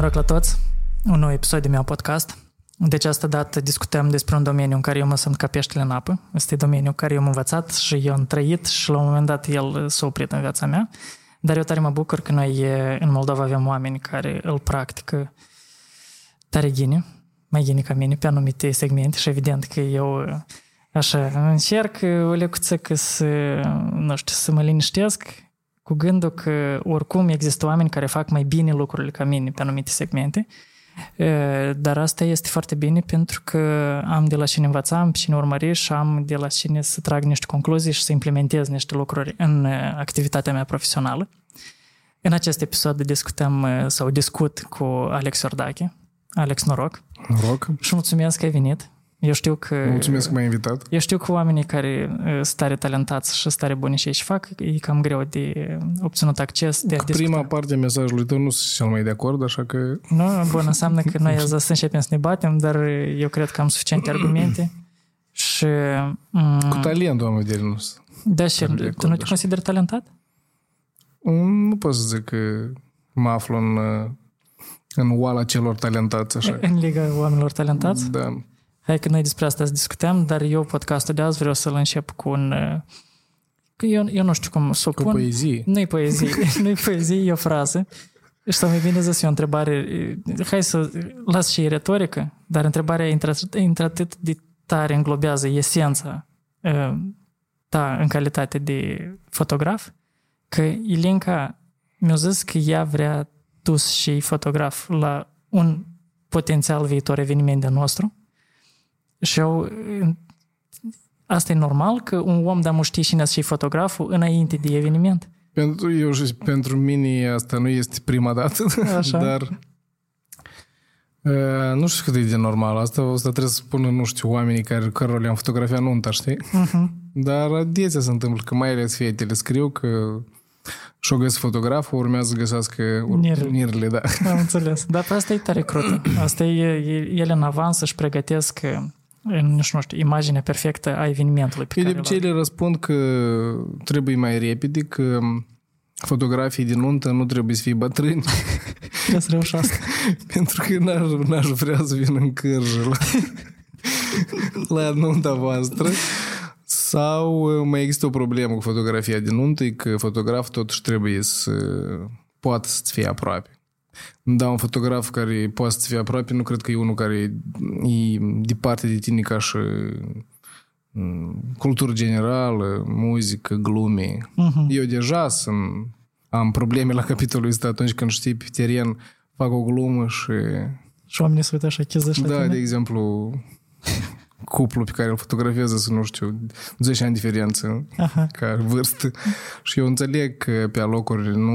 Noroc la toți! Un nou episod de meu podcast. Deci asta dată discutăm despre un domeniu în care eu mă sunt ca peștele în apă. Este domeniul în care eu am învățat și eu am trăit și la un moment dat el s-a oprit în viața mea. Dar eu tare mă bucur că noi în Moldova avem oameni care îl practică tare ghine, mai ghine ca mine, pe anumite segmente și evident că eu așa încerc o lecuță că să, nu știu, să mă liniștesc cu gândul că oricum există oameni care fac mai bine lucrurile ca mine pe anumite segmente, dar asta este foarte bine pentru că am de la cine învăța, am cine urmări și am de la cine să trag niște concluzii și să implementez niște lucruri în activitatea mea profesională. În acest episod discutăm sau discut cu Alex Ordache. Alex, noroc! Noroc! Și mulțumesc că ai venit! Eu știu că... Mulțumesc că m-ai invitat. Eu știu că oamenii care sunt tare talentați și stare buni și și fac, e cam greu de obținut acces. De cu prima parte a mesajului tău nu sunt cel mai de acord, așa că... Nu, bun, înseamnă că noi să începem să ne batem, dar eu cred că am suficiente argumente și... Mm, cu talent, am vedere, nu Da, și tu nu te consideri talentat? Mm, nu pot să zic că mă aflu în, în oala celor talentați, așa. În liga oamenilor talentați? Da. Hai că noi despre asta discutăm, dar eu podcastul de azi vreau să-l încep cu un... Că eu, eu nu știu cum să o pun. Cu poezie. Nu-i poezie, nu-i poezie, e o frază. Și să mai bine zis o întrebare, hai să las și retorică, dar întrebarea intră atât de tare înglobează esența ta în calitate de fotograf, că Ilinca mi-a zis că ea vrea dus și fotograf la un potențial viitor eveniment de nostru și eu, asta e normal că un om da știe cine și fotograful înainte de eveniment? Pentru, eu și pentru mine asta nu este prima dată, Așa. dar uh, nu știu cât e de normal. Asta, asta trebuie să spună, nu știu, oamenii care, care le-am fotografiat nunta, știi? Uh-huh. Dar adesea se întâmplă că mai ales fetele scriu că și-o găsesc fotograful, urmează să găsească nirile, da. Am înțeles. Dar pe asta e tare crută. Asta e, ele în avans să-și pregătesc nu știu, imaginea perfectă a evenimentului. Pe de obicei le răspund că trebuie mai repede, că fotografii din nuntă nu trebuie să fie bătrâni. Trebuie să reușească. Pentru că n-aș, n-aș vrea să vin în cârjă la, la nunta voastră. Sau mai există o problemă cu fotografia din nuntă, e că fotograful totuși trebuie să poată să-ți fie aproape. Da, un fotograf care poate să fie aproape, nu cred că e unul care e departe de tine ca și mm, cultură generală, muzică, glume. Uh-huh. Eu deja sunt, am probleme la capitolul ăsta atunci când știi pe teren, fac o glumă și... Și oamenii se uită așa, chiză Da, de exemplu, cuplu pe care îl fotografiază să nu știu, 10 ani diferență Aha. ca vârstă și eu înțeleg că pe alocuri nu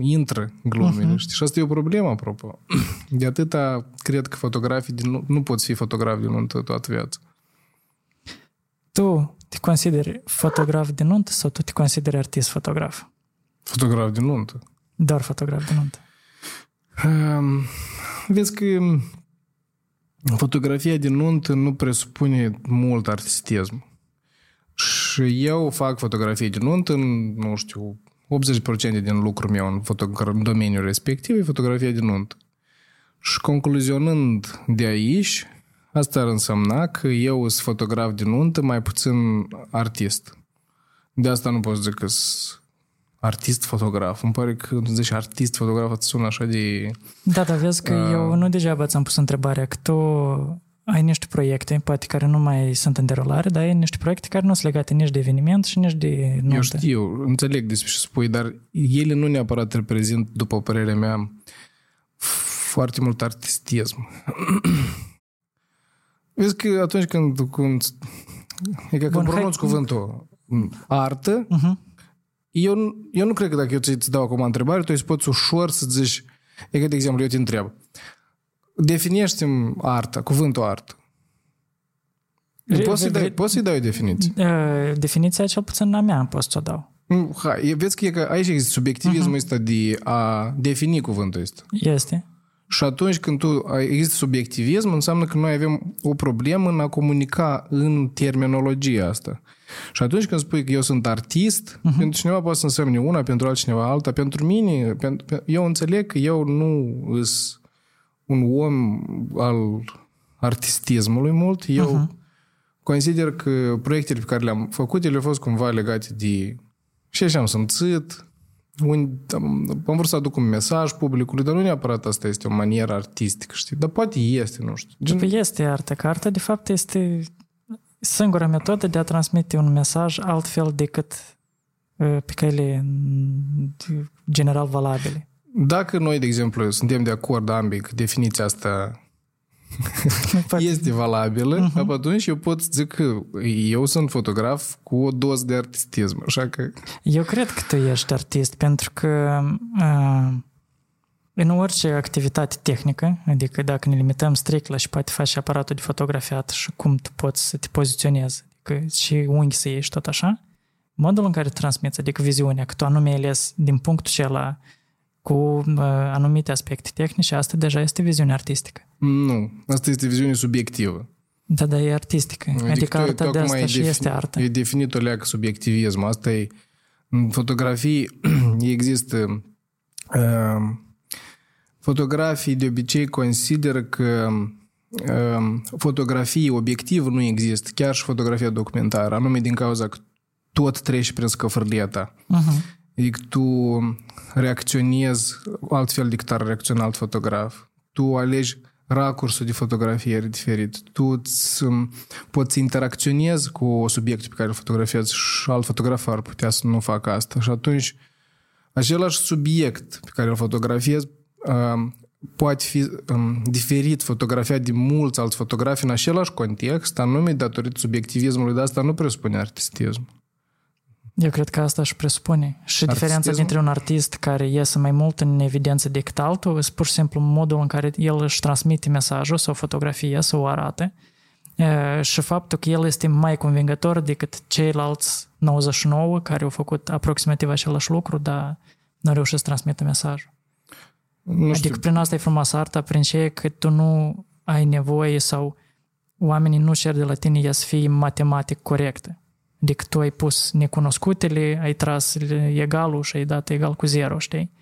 intră glumele, uh-huh. știi? Și asta e o problemă, apropo. De atâta cred că fotografii din, nu, nu poți fi fotograf din nuntă toată viața. Tu te consideri fotograf de nuntă sau tu te consideri artist fotograf? Fotograf de nuntă. Doar fotograf de nuntă. Um, vezi că fotografia de nuntă nu presupune mult artistism. Și eu fac fotografie de nuntă în, nu știu, 80% din lucrul meu în, fotogra- în domeniul respectiv e fotografia de nuntă. Și concluzionând de aici, asta ar însemna că eu sunt fotograf de nuntă, mai puțin artist. De asta nu pot zic că sunt artist-fotograf. Îmi pare că zici artist-fotograf îți sună așa de... Da, dar vezi că uh... eu nu degeaba ți-am pus întrebarea că tu ai niște proiecte, poate care nu mai sunt în derulare, dar ai niște proiecte care nu sunt legate nici de eveniment și nici de nuntă. Eu știu, înțeleg despre ce spui, dar ele nu neapărat reprezint, după părerea mea, foarte mult artistism. Vezi că atunci când, când e ca când pronunți cuvântul artă, uh-huh eu, eu nu cred că dacă eu ți dau acum întrebare, tu îți poți ușor să zici, e că, de exemplu, eu te întreb, definește-mi arta, cuvântul artă. Poți să-i dai, poți să dai o definiție. Definiția cel puțin la mea pot să o dau. Hai, vezi că, e că aici există subiectivismul uh-huh. ăsta de a defini cuvântul ăsta. Este. Și atunci când tu există subiectivism, înseamnă că noi avem o problemă în a comunica în terminologia asta. Și atunci când spui că eu sunt artist, uh-huh. pentru cineva poate să însemne una, pentru altcineva alta. Pentru mine, pentru, eu înțeleg că eu nu îs un om al artistismului mult, eu uh-huh. consider că proiectele pe care le-am făcut, ele au fost cumva legate de și așa am simțit, un, am, am vrut să aduc un mesaj publicului, dar nu neapărat asta este o manieră artistică, știi? Dar poate este, nu știu. Gen... Păi este artă, că arta de fapt este singura metodă de a transmite un mesaj altfel decât uh, pe căile general valabile. Dacă noi, de exemplu, suntem de acord ambii că definiția asta este valabilă, uh-huh. atunci eu pot zic că eu sunt fotograf cu o doză de artistism, așa că... Eu cred că tu ești artist, pentru că uh, în orice activitate tehnică, adică dacă ne limităm strict la și poate faci aparatul de fotografiat și cum tu poți să te poziționezi, adică și unghi să ieși tot așa, modul în care transmiți, adică viziunea, că tu anume ales din punctul acela cu uh, anumite aspecte tehnice, asta deja este viziune artistică. Nu, asta este viziune subiectivă. Da, da, e artistică. Adică, adică arta de asta și defini, este artă. E definit o leacă subiectivism. Asta e... În fotografii există... Uh, fotografii de obicei consideră că uh, fotografii obiectiv nu există, chiar și fotografia documentară, anume din cauza că tot treci prin scăfărlia ta. Uh-huh. Adică tu reacționezi altfel decât ar reacționa alt fotograf. Tu alegi racursul de fotografie diferit. Tu îți, um, poți interacționezi cu subiectul pe care îl fotografiezi și alt fotograf ar putea să nu facă asta. Și atunci, același subiect pe care îl fotografiezi um, poate fi um, diferit fotografiat de mulți alți fotografi în același context, anume datorită subiectivismului, de asta nu presupune artistism. Eu cred că asta își presupune. Și Artistism? diferența dintre un artist care iese mai mult în evidență decât altul este pur și simplu modul în care el își transmite mesajul sau fotografie sau o arată și faptul că el este mai convingător decât ceilalți 99 care au făcut aproximativ același lucru, dar nu au reușit să transmită mesajul. Nu știu. Adică prin asta e frumoasă arta, prin ce că tu nu ai nevoie sau oamenii nu cer de la tine să fie matematic corecte Adică tu ai pus necunoscutele, ai tras egalul și ai dat egal cu zero, știi?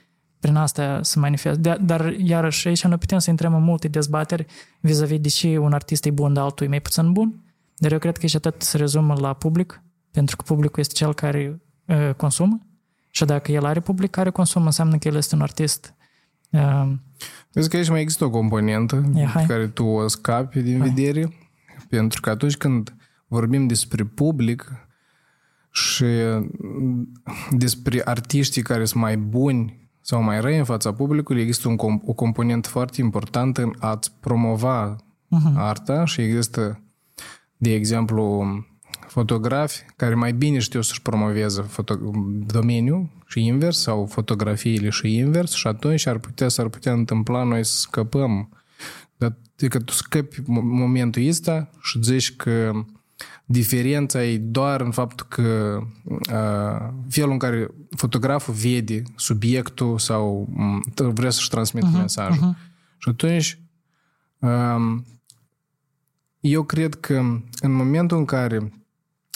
Prin asta se manifestă. Dar, iarăși, aici nu putem să intrăm în multe dezbateri vis-a-vis de ce un artist e bun, dar altul e mai puțin bun. Dar eu cred că aici atât se rezumă la public, pentru că publicul este cel care uh, consumă și dacă el are public care consumă, înseamnă că el este un artist uh, Vezi că aici mai există o componentă yeah, pe care tu o scapi din hai. vedere, pentru că atunci când vorbim despre public, și despre artiștii care sunt mai buni sau mai răi în fața publicului, există un, o componentă foarte importantă în a-ți promova uh-huh. arta și există, de exemplu, fotografi care mai bine știu să-și promoveze foto- domeniul și invers sau fotografiile și invers și atunci ar putea, s-ar putea întâmpla noi să scăpăm. Adică tu scăpi momentul ăsta și zici că Diferența e doar în faptul că uh, felul în care fotograful vede subiectul sau um, vrea să-și transmită uh-huh, mesajul. Uh-huh. Și atunci um, eu cred că în momentul în care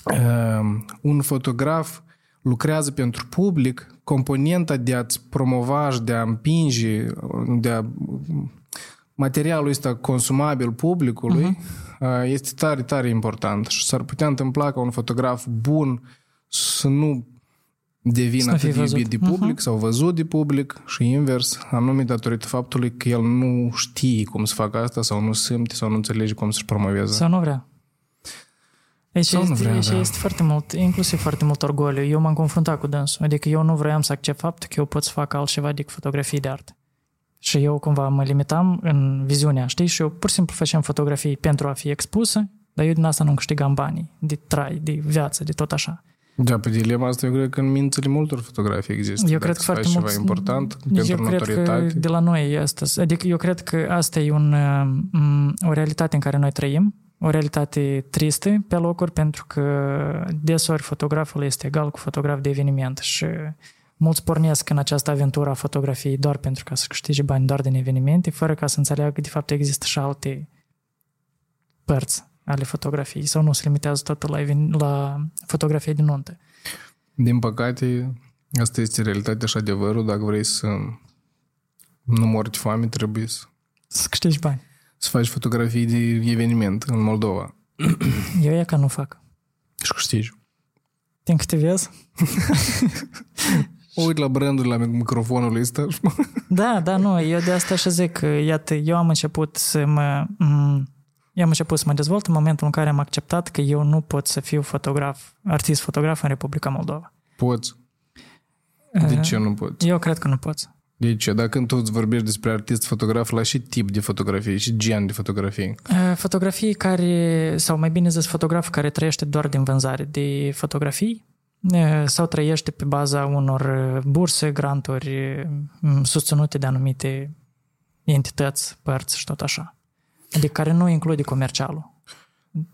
um, un fotograf lucrează pentru public, componenta de a-ți promova și de a împinge, de a materialul ăsta consumabil publicului uh-huh. este tare, tare important și s-ar putea întâmpla ca un fotograf bun să nu devină atât de iubit de public uh-huh. sau văzut de public și invers, anume datorită faptului că el nu știe cum să facă asta sau nu simte sau nu înțelege cum să-și promoveze. Sau nu vrea. Aici sau este, nu vrea, aici da. este foarte mult, inclusiv foarte mult orgoliu. Eu m-am confruntat cu dânsul. Adică eu nu vreau să accept faptul că eu pot să fac altceva decât fotografii de artă. Și eu cumva mă limitam în viziunea, știi? Și eu pur și simplu făceam fotografii pentru a fi expusă, dar eu din asta nu câștigam banii, de trai, de viață, de tot așa. Da, pe dilema asta eu cred că în mințele multor fotografii există. Eu cred că foarte mult... ceva important eu pentru cred notorietate. că de la noi este. Adică eu cred că asta e un, mm, o realitate în care noi trăim, o realitate tristă pe locuri, pentru că desori fotograful este egal cu fotograf de eveniment și Mulți pornesc în această aventură a fotografiei doar pentru ca să câștige bani doar din evenimente, fără ca să înțeleagă că de fapt există și alte părți ale fotografiei sau nu se limitează totul la, la fotografie din nuntă. Din păcate, asta este realitatea și adevărul. Dacă vrei să nu mori de foame, trebuie să Să câștigi bani. Să faci fotografii de eveniment în Moldova. Eu e ca nu fac. Și câștigi. Te activez? Uit la brandul la microfonul ăsta. Da, da, nu, eu de asta și zic, că, iată, eu am început să mă... Eu am început să mă dezvolt în momentul în care am acceptat că eu nu pot să fiu fotograf, artist fotograf în Republica Moldova. Poți. De ce nu poți? Eu cred că nu poți. De ce? Dacă tu îți vorbești despre artist fotograf, la și tip de fotografie și gen de fotografie? Fotografii care, sau mai bine zis fotograf care trăiește doar din vânzare de fotografii sau trăiește pe baza unor burse, granturi susținute de anumite entități, părți și tot așa. Adică care nu include comercialul.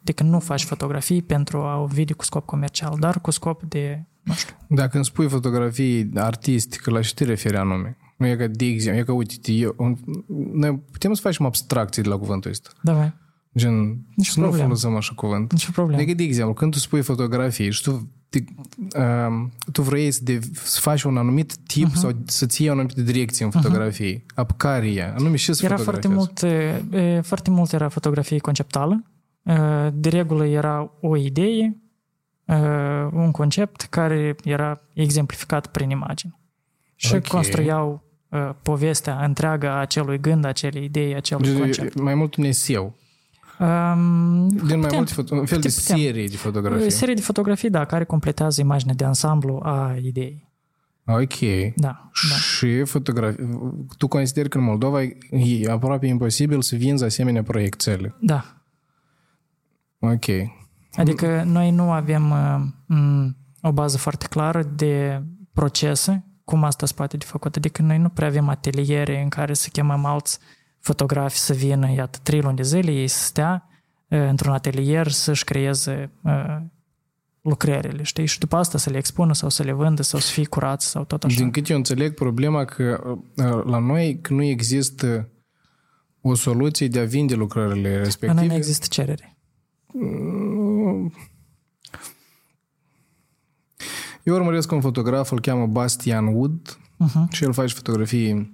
Adică nu faci fotografii pentru a o vide cu scop comercial, dar cu scop de, nu știu. Dacă îmi spui fotografii artistică, la ce te referi anume? Nu e ca, de exemplu, e ca, uite, eu, un, noi putem să facem abstracții de la cuvântul ăsta. Da, vai. Gen, Nici să nu problemă. folosim așa cuvânt. Nici problemă. Adică, de exemplu, când tu spui fotografii și tu, te, uh, tu vrei să, de, să faci un anumit tip uh-huh. sau să-ți iei o anumită direcție în fotografii, uh-huh. ap care e? Anume ce să Era foarte fotografiezi? mult, e, foarte mult era fotografie conceptuală. E, De regulă era o idee, e, un concept care era exemplificat prin imagini. Și Ok. construiau e, povestea întreagă a acelui gând, acelei idei, acelui Gen, concept. Mai mult un eseu. Um, Din mai putem- multe foto- un fel de putem. serie de fotografii. Serie de fotografii, da, care completează imaginea de ansamblu a ideii. Ok. Da, da. Și fotografii. Tu consideri că în Moldova e aproape imposibil să vinzi asemenea proiectele. Da. Ok. Adică noi nu avem uh, m, o bază foarte clară de procese, cum asta se poate de făcut. Adică noi nu prea avem ateliere în care să chemăm alți fotografi să vină, iată, trei luni de zile, ei să stea uh, într-un atelier să-și creeze uh, lucrările, știi? Și după asta să le expună sau să le vândă sau să fie curați sau tot așa. Din cât eu înțeleg, problema că uh, la noi că nu există o soluție de a vinde lucrările La noi respective. nu există cerere. Eu urmăresc un fotograf, îl cheamă Bastian Wood Uh-huh. și el face fotografii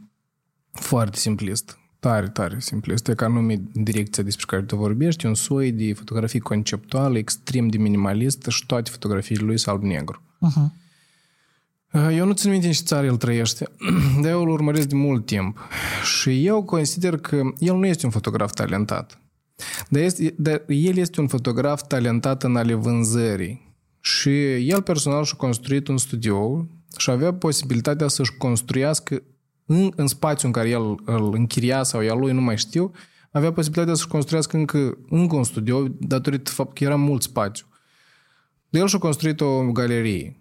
foarte simplist. Tare, tare simplist. E ca nume în direcția despre care tu vorbești, un soi de fotografii conceptuale, extrem de minimalist și toate fotografiile lui sunt alb-negru. Uh-huh. Eu nu țin minte în ce țară el trăiește, dar eu îl urmăresc de mult timp. Și eu consider că el nu este un fotograf talentat. Dar, este, dar el este un fotograf talentat în ale vânzării. Și el personal și-a construit un studio și avea posibilitatea să-și construiască în, în spațiul în care el îl închiria sau ea lui, nu mai știu, avea posibilitatea să-și construiască încă, încă un studio datorită faptului că era mult spațiu. El și-a construit o galerie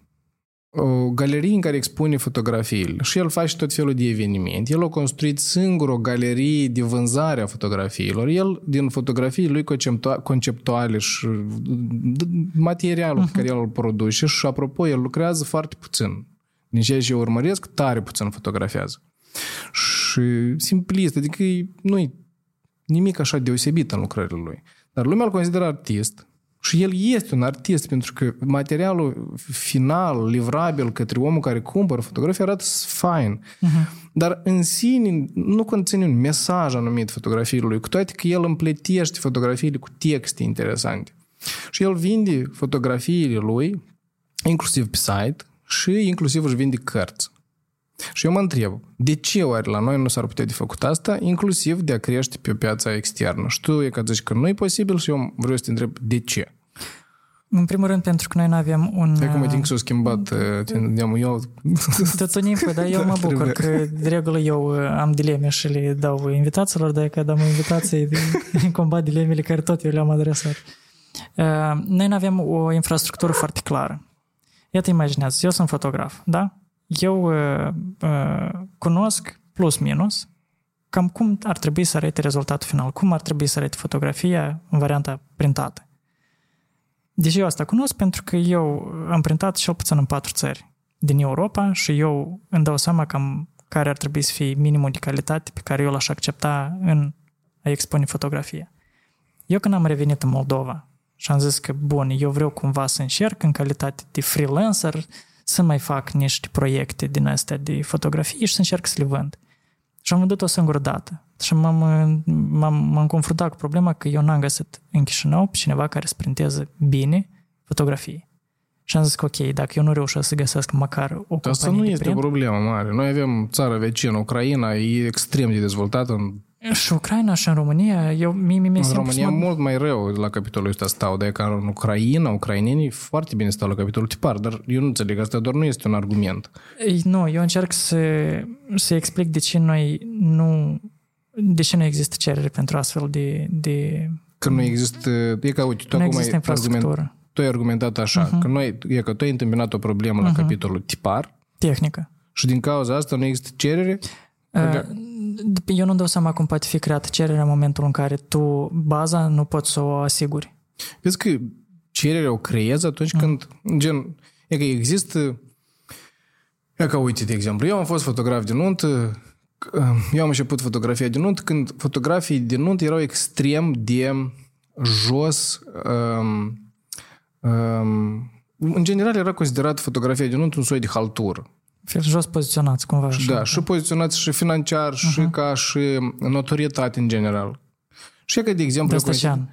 o galerie în care expune fotografiile și el face tot felul de evenimente. El a construit singur o galerie de vânzare a fotografiilor. El, din fotografiile lui conceptua- conceptuale și d- materialul uh-huh. pe care el îl produce și, apropo, el lucrează foarte puțin. Din ceea ce eu urmăresc, tare puțin fotografiază. Și simplist, adică nu-i nimic așa deosebit în lucrările lui. Dar lumea îl consideră artist și el este un artist pentru că materialul final, livrabil către omul care cumpără fotografii arată fain. Uh-huh. Dar în sine nu conține un mesaj anumit fotografiile lui, cu toate că el împletește fotografiile cu texte interesante. Și el vinde fotografiile lui, inclusiv pe site, și inclusiv își vinde cărți. Și eu mă întreb, de ce oare la noi nu s-ar putea de făcut asta, inclusiv de a crește pe piața externă? Și tu e că zici că nu e posibil și eu vreau să te întreb de ce. În primul rând, pentru că noi nu avem un... E cum timp s-a schimbat, uh, eu... Tot un info, dar eu mă bucur că de regulă eu uh, am dileme și le dau invitațiilor, dar că dăm invitații în combat dilemele care tot eu le-am adresat. Uh, Noi nu avem o infrastructură foarte clară. Iată, imaginează, eu sunt fotograf, da? Eu uh, uh, cunosc plus minus cam cum ar trebui să arate rezultatul final, cum ar trebui să arate fotografia în varianta printată. Deci eu asta cunosc pentru că eu am printat cel puțin în patru țări din Europa și eu îmi dau seama cam care ar trebui să fie minimul de calitate pe care eu l-aș accepta în a expune fotografia. Eu când am revenit în Moldova și am zis că, bun, eu vreau cumva să încerc în calitate de freelancer să mai fac niște proiecte din astea de fotografie și să încerc să le vând. Și am vândut o singură dată. Și m-am, m-am, m-am confruntat cu problema că eu n-am găsit în Chișinău pe cineva care să printeze bine fotografii. Și am zis că ok, dacă eu nu reușesc să găsesc măcar o companie Asta nu de este o print, problemă mare. Noi avem țara vecină, Ucraina, e extrem de dezvoltată. În, și Ucraina și în România, eu, mie, mie, mie în simplu România să mă- mult mai rău la capitolul ăsta stau, dar e ca în Ucraina, ucrainenii foarte bine stau la capitolul tipar, dar eu nu înțeleg, asta doar nu este un argument. Ei, Nu, eu încerc să, să explic de ce noi nu de ce nu există cerere pentru astfel de, de Că nu există, e ca, uite, tu nu acum există ai, argument, infrastructură tu ai argumentat așa, Mhm. că noi, e că tu ai întâmpinat o problemă la capitolul tipar tehnică. și din cauza asta nu există cerere, Uh, Eu nu-mi dau seama cum poate fi creată cererea în momentul în care tu baza nu poți să o asiguri. Vezi că cererea o creezi atunci Mm. când, gen, e că există, e ca uite, de exemplu, eu am fost fotograf de nuntă, eu am început fotografia de nuntă când fotografii de nuntă erau extrem de jos, um, um, în general era considerat fotografia de nuntă un soi de haltură. Fi jos poziționați cumva. așa. Da, și poziționați și financiar, și ca și notorietate în general. Și e că, de De exemplu, asta eu ce an?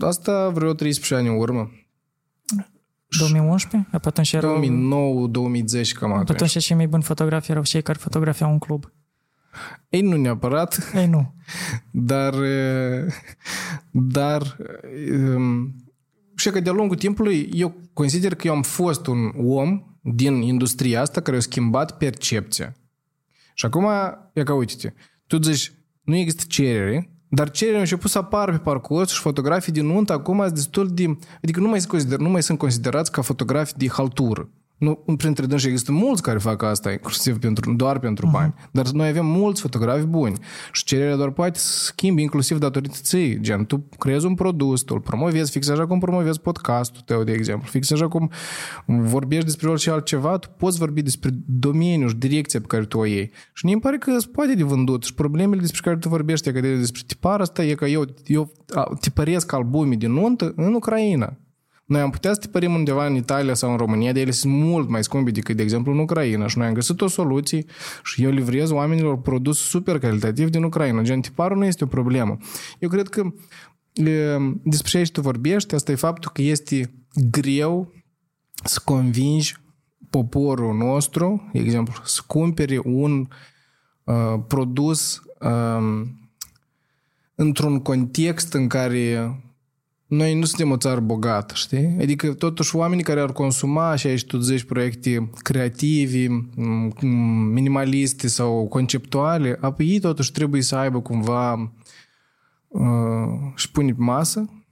asta vreo 13 ani în urmă. 2011? Pe atunci erau... 2009-2010 cam Pe atunci. atunci cei mai buni fotografi erau cei care fotografiau un club. Ei, nu neapărat, Ei, nu. dar eh, dar um, și că de-a lungul timpului eu consider că eu am fost un om din industria asta care a schimbat percepția. Și acum, e ca uite tu zici, nu există cerere, dar cererea a început să apară pe parcurs și fotografii din nuntă acum sunt destul de... Adică nu mai, sunt consider, nu mai sunt considerați ca fotografii de haltură. Nu, printre dânsi există mulți care fac asta, inclusiv pentru, doar pentru bani. Dar noi avem mulți fotografi buni. Și cererea doar poate să schimbi, inclusiv datorită ții. Gen, tu creezi un produs, tu îl promovezi, fix așa cum promovezi podcastul tău, de exemplu. Fix așa cum vorbești despre orice altceva, tu poți vorbi despre domeniul și direcția pe care tu o iei. Și mi pare că îți poate de vândut. Și problemele despre care tu vorbești, că de- despre tipar asta, e că eu, eu a, tipăresc albume din nuntă în Ucraina. Noi am putea să tipărim undeva în Italia sau în România, de ele sunt mult mai scumpe decât, de exemplu, în Ucraina. Și noi am găsit o soluție și eu livrez oamenilor produs super calitativ din Ucraina. Gen, tiparul nu este o problemă. Eu cred că e, despre ce aici tu vorbești, asta e faptul că este greu să convingi poporul nostru, de exemplu, să cumpere un uh, produs uh, într-un context în care noi nu suntem o țară bogată, știi? Adică totuși oamenii care ar consuma și aici tu zici proiecte creativi, m- m- minimaliste sau conceptuale, apoi ei totuși trebuie să aibă cumva uh, și pune pe masă.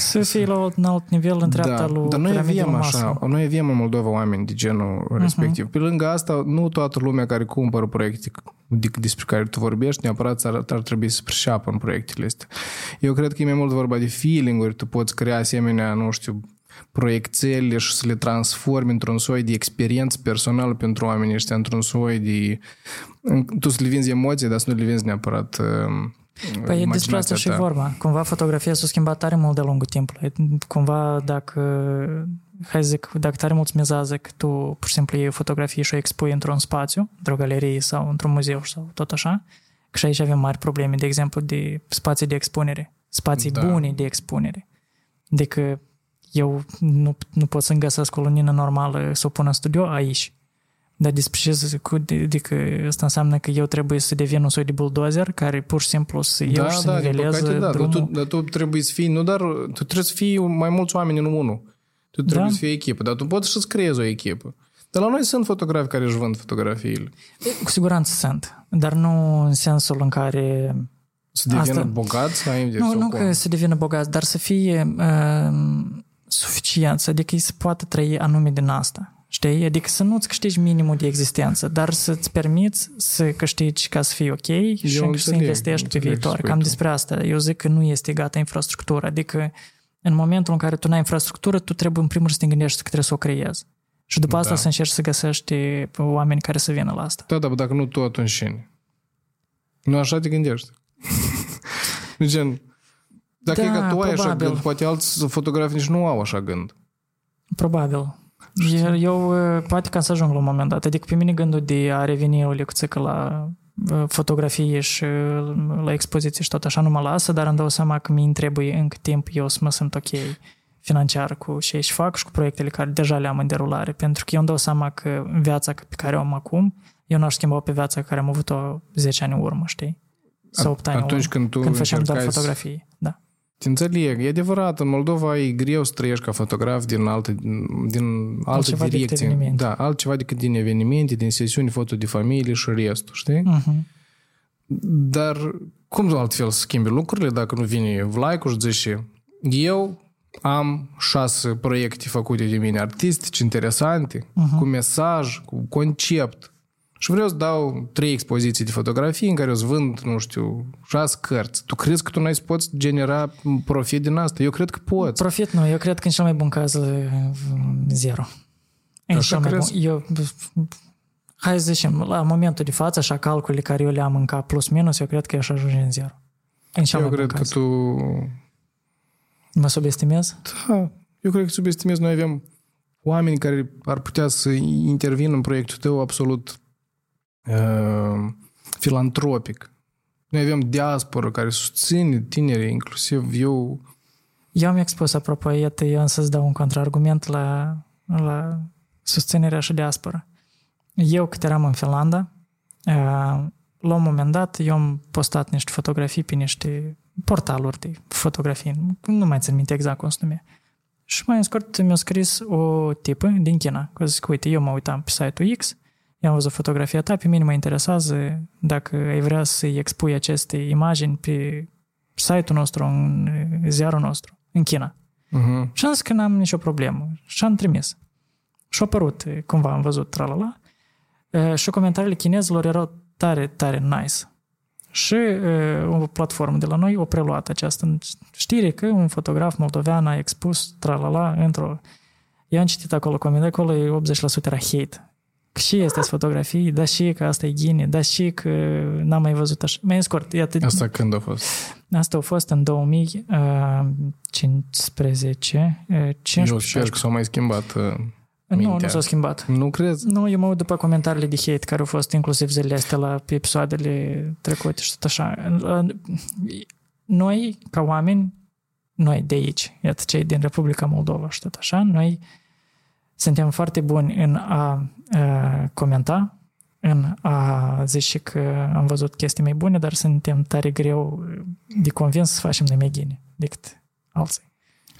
Să fie la un alt nivel în dreapta lui dar noi piramidei avem masă. așa, noi avem în Moldova oameni de genul respectiv. Pe lângă asta, nu toată lumea care cumpără proiecte de- despre care tu vorbești, neapărat ar, ar trebui să priceapă în proiectele astea. Eu cred că e mai mult vorba de feeling-uri, tu poți crea asemenea, nu știu, proiectele și să le transformi într-un soi de experiență personală pentru oamenii ăștia, într-un soi de... Tu să le vinzi emoții, dar să nu le vinzi neapărat uh, Păi e despre asta imaginația și ta. vorba. Cumva fotografia s-a schimbat tare mult de-a lungul timpului. Cumva dacă, hai să zic, dacă tare mulți mizează că tu pur și simplu iei o fotografie și o expui într-un spațiu, într-o galerie sau într-un muzeu sau tot așa, că și aici avem mari probleme, de exemplu, de spații de expunere, spații Da. da. bune de expunere. Adică eu nu, nu pot să-mi găsesc o lumină normală să o pun în studio aici. Dar despre ce zic, cu- adică asta înseamnă că eu trebuie să devin un soi de bulldozer care pur și simplu să iau Da, și să da, din nivelez păcate, da, dar drumul. tu, dar tu trebuie să fii, nu dar, tu trebuie să fii mai mulți oameni în unul. Tu trebuie Da. să fii echipă, dar tu poți să-ți creezi o echipă. Dar la noi sunt fotografi care își vând fotografiile. Cu siguranță sunt, dar nu în sensul în care... Să devină Asta- bogați, ai Nu, sau nu cum? că să devină bogați, dar să fie uh, suficient, adică ei să poată trăi anume din asta. Știi? Adică să nu-ți câștigi minimul de existență, dar să-ți permiți să câștigi ca să fii ok și încă să înțeleg, investești pe înțeleg ce viitor. spui Cam tu. despre asta. Eu zic că nu este gata infrastructura. Adică în momentul în care tu n-ai infrastructură, tu trebuie în primul rând să te gândești că trebuie să o creezi. Și după asta Da. să încerci să găsești oameni care să vină la asta. Da, da, dacă nu tu, atunci cine? Nu așa te gândești. Gen, dacă Da, e că tu ai așa probabil. gând, poate alți fotografi nici nu au așa gând. Probabil. Eu, eu poate ca să ajung la un moment dat. Adică pe mine gândul de a reveni o lecuțică la uh, fotografie și uh, la expoziție și tot așa nu mă lasă, dar îmi dau seama că mi trebuie încă timp eu să mă sunt ok financiar cu ce și fac și cu proiectele care deja le am în derulare, pentru că eu îmi dau seama că viața pe care o am acum, eu n-aș schimba pe viața care am avut-o 10 ani în urmă, știi? Sau 8 ani Atunci când tu când făceam doar încercai să- fotografii. Da. Te înțeleg, e adevărat, în Moldova e greu să trăiești ca fotograf din alte, din alte Altceva decât direcții. evenimente. Da, altceva decât din evenimente, din sesiuni foto de familie și restul, știi? Mhm. Dar cum altfel să schimbi lucrurile dacă nu vine Vlaicu și zice eu am șase proiecte făcute de mine artistici, interesante, Mhm. cu mesaj, cu concept. Și vreau să dau trei expoziții de fotografii în care o să vând, nu știu, șase cărți. Tu crezi că tu n-ai să poți genera profit din asta? Eu cred că poți. Profit nu, eu cred că în cel mai bun caz uh, zero. În Așa cel mai crezi? bun. Eu, hai să zicem, la momentul de față, așa calculele care eu le-am în cap plus minus, eu cred că eu aș ajunge în zero. În cel Eu mai cred bun că caz. tu... Mă subestimez? Da, eu cred că subestimezi. Noi avem oameni care ar putea să intervină în proiectul tău absolut uh, filantropic. Noi avem diaspora care susține tinerii, inclusiv eu. Eu am expus, apropo, iată, eu am să-ți dau un contraargument la, la susținerea și diaspora. Eu, cât eram în Finlanda, uh, la un moment dat, eu am postat niște fotografii pe niște portaluri de fotografii, nu mai țin minte exact cum se numea. Și mai în scurt mi-a scris o tipă din China, că zic, uite, eu mă uitam pe site-ul X, i-am văzut fotografia ta, pe mine mă interesează dacă ai vrea să-i expui aceste imagini pe site-ul nostru, în ziarul nostru, în China. Uh-huh. Și am zis că n-am nicio problemă. Și am trimis. Și a apărut, e, cumva am văzut, tralala. E, Și comentariile chinezilor erau tare, tare nice. Și e, o platformă de la noi a preluat această știre că un fotograf moldovean a expus tralala într-o... Eu am citit acolo comentarii, acolo e 80% era hate. Că și este fotografii, da și că asta e ghine, da și că n-am mai văzut așa. Mai în scurt, iată, Asta când a fost? Asta a fost în 2015, Eu 15, sper că s-a mai schimbat uh, Nu, nu mintea. s-a schimbat. Nu crezi? Nu, eu mă uit după comentariile de hate care au fost inclusiv zilele astea la pe episoadele trecute și tot așa. Noi, ca oameni, noi de aici, iată cei din Republica Moldova și tot așa, noi suntem foarte buni în a, a comenta, în a zice că am văzut chestii mai bune, dar suntem tare greu de convins să facem noi mai bine decât alții.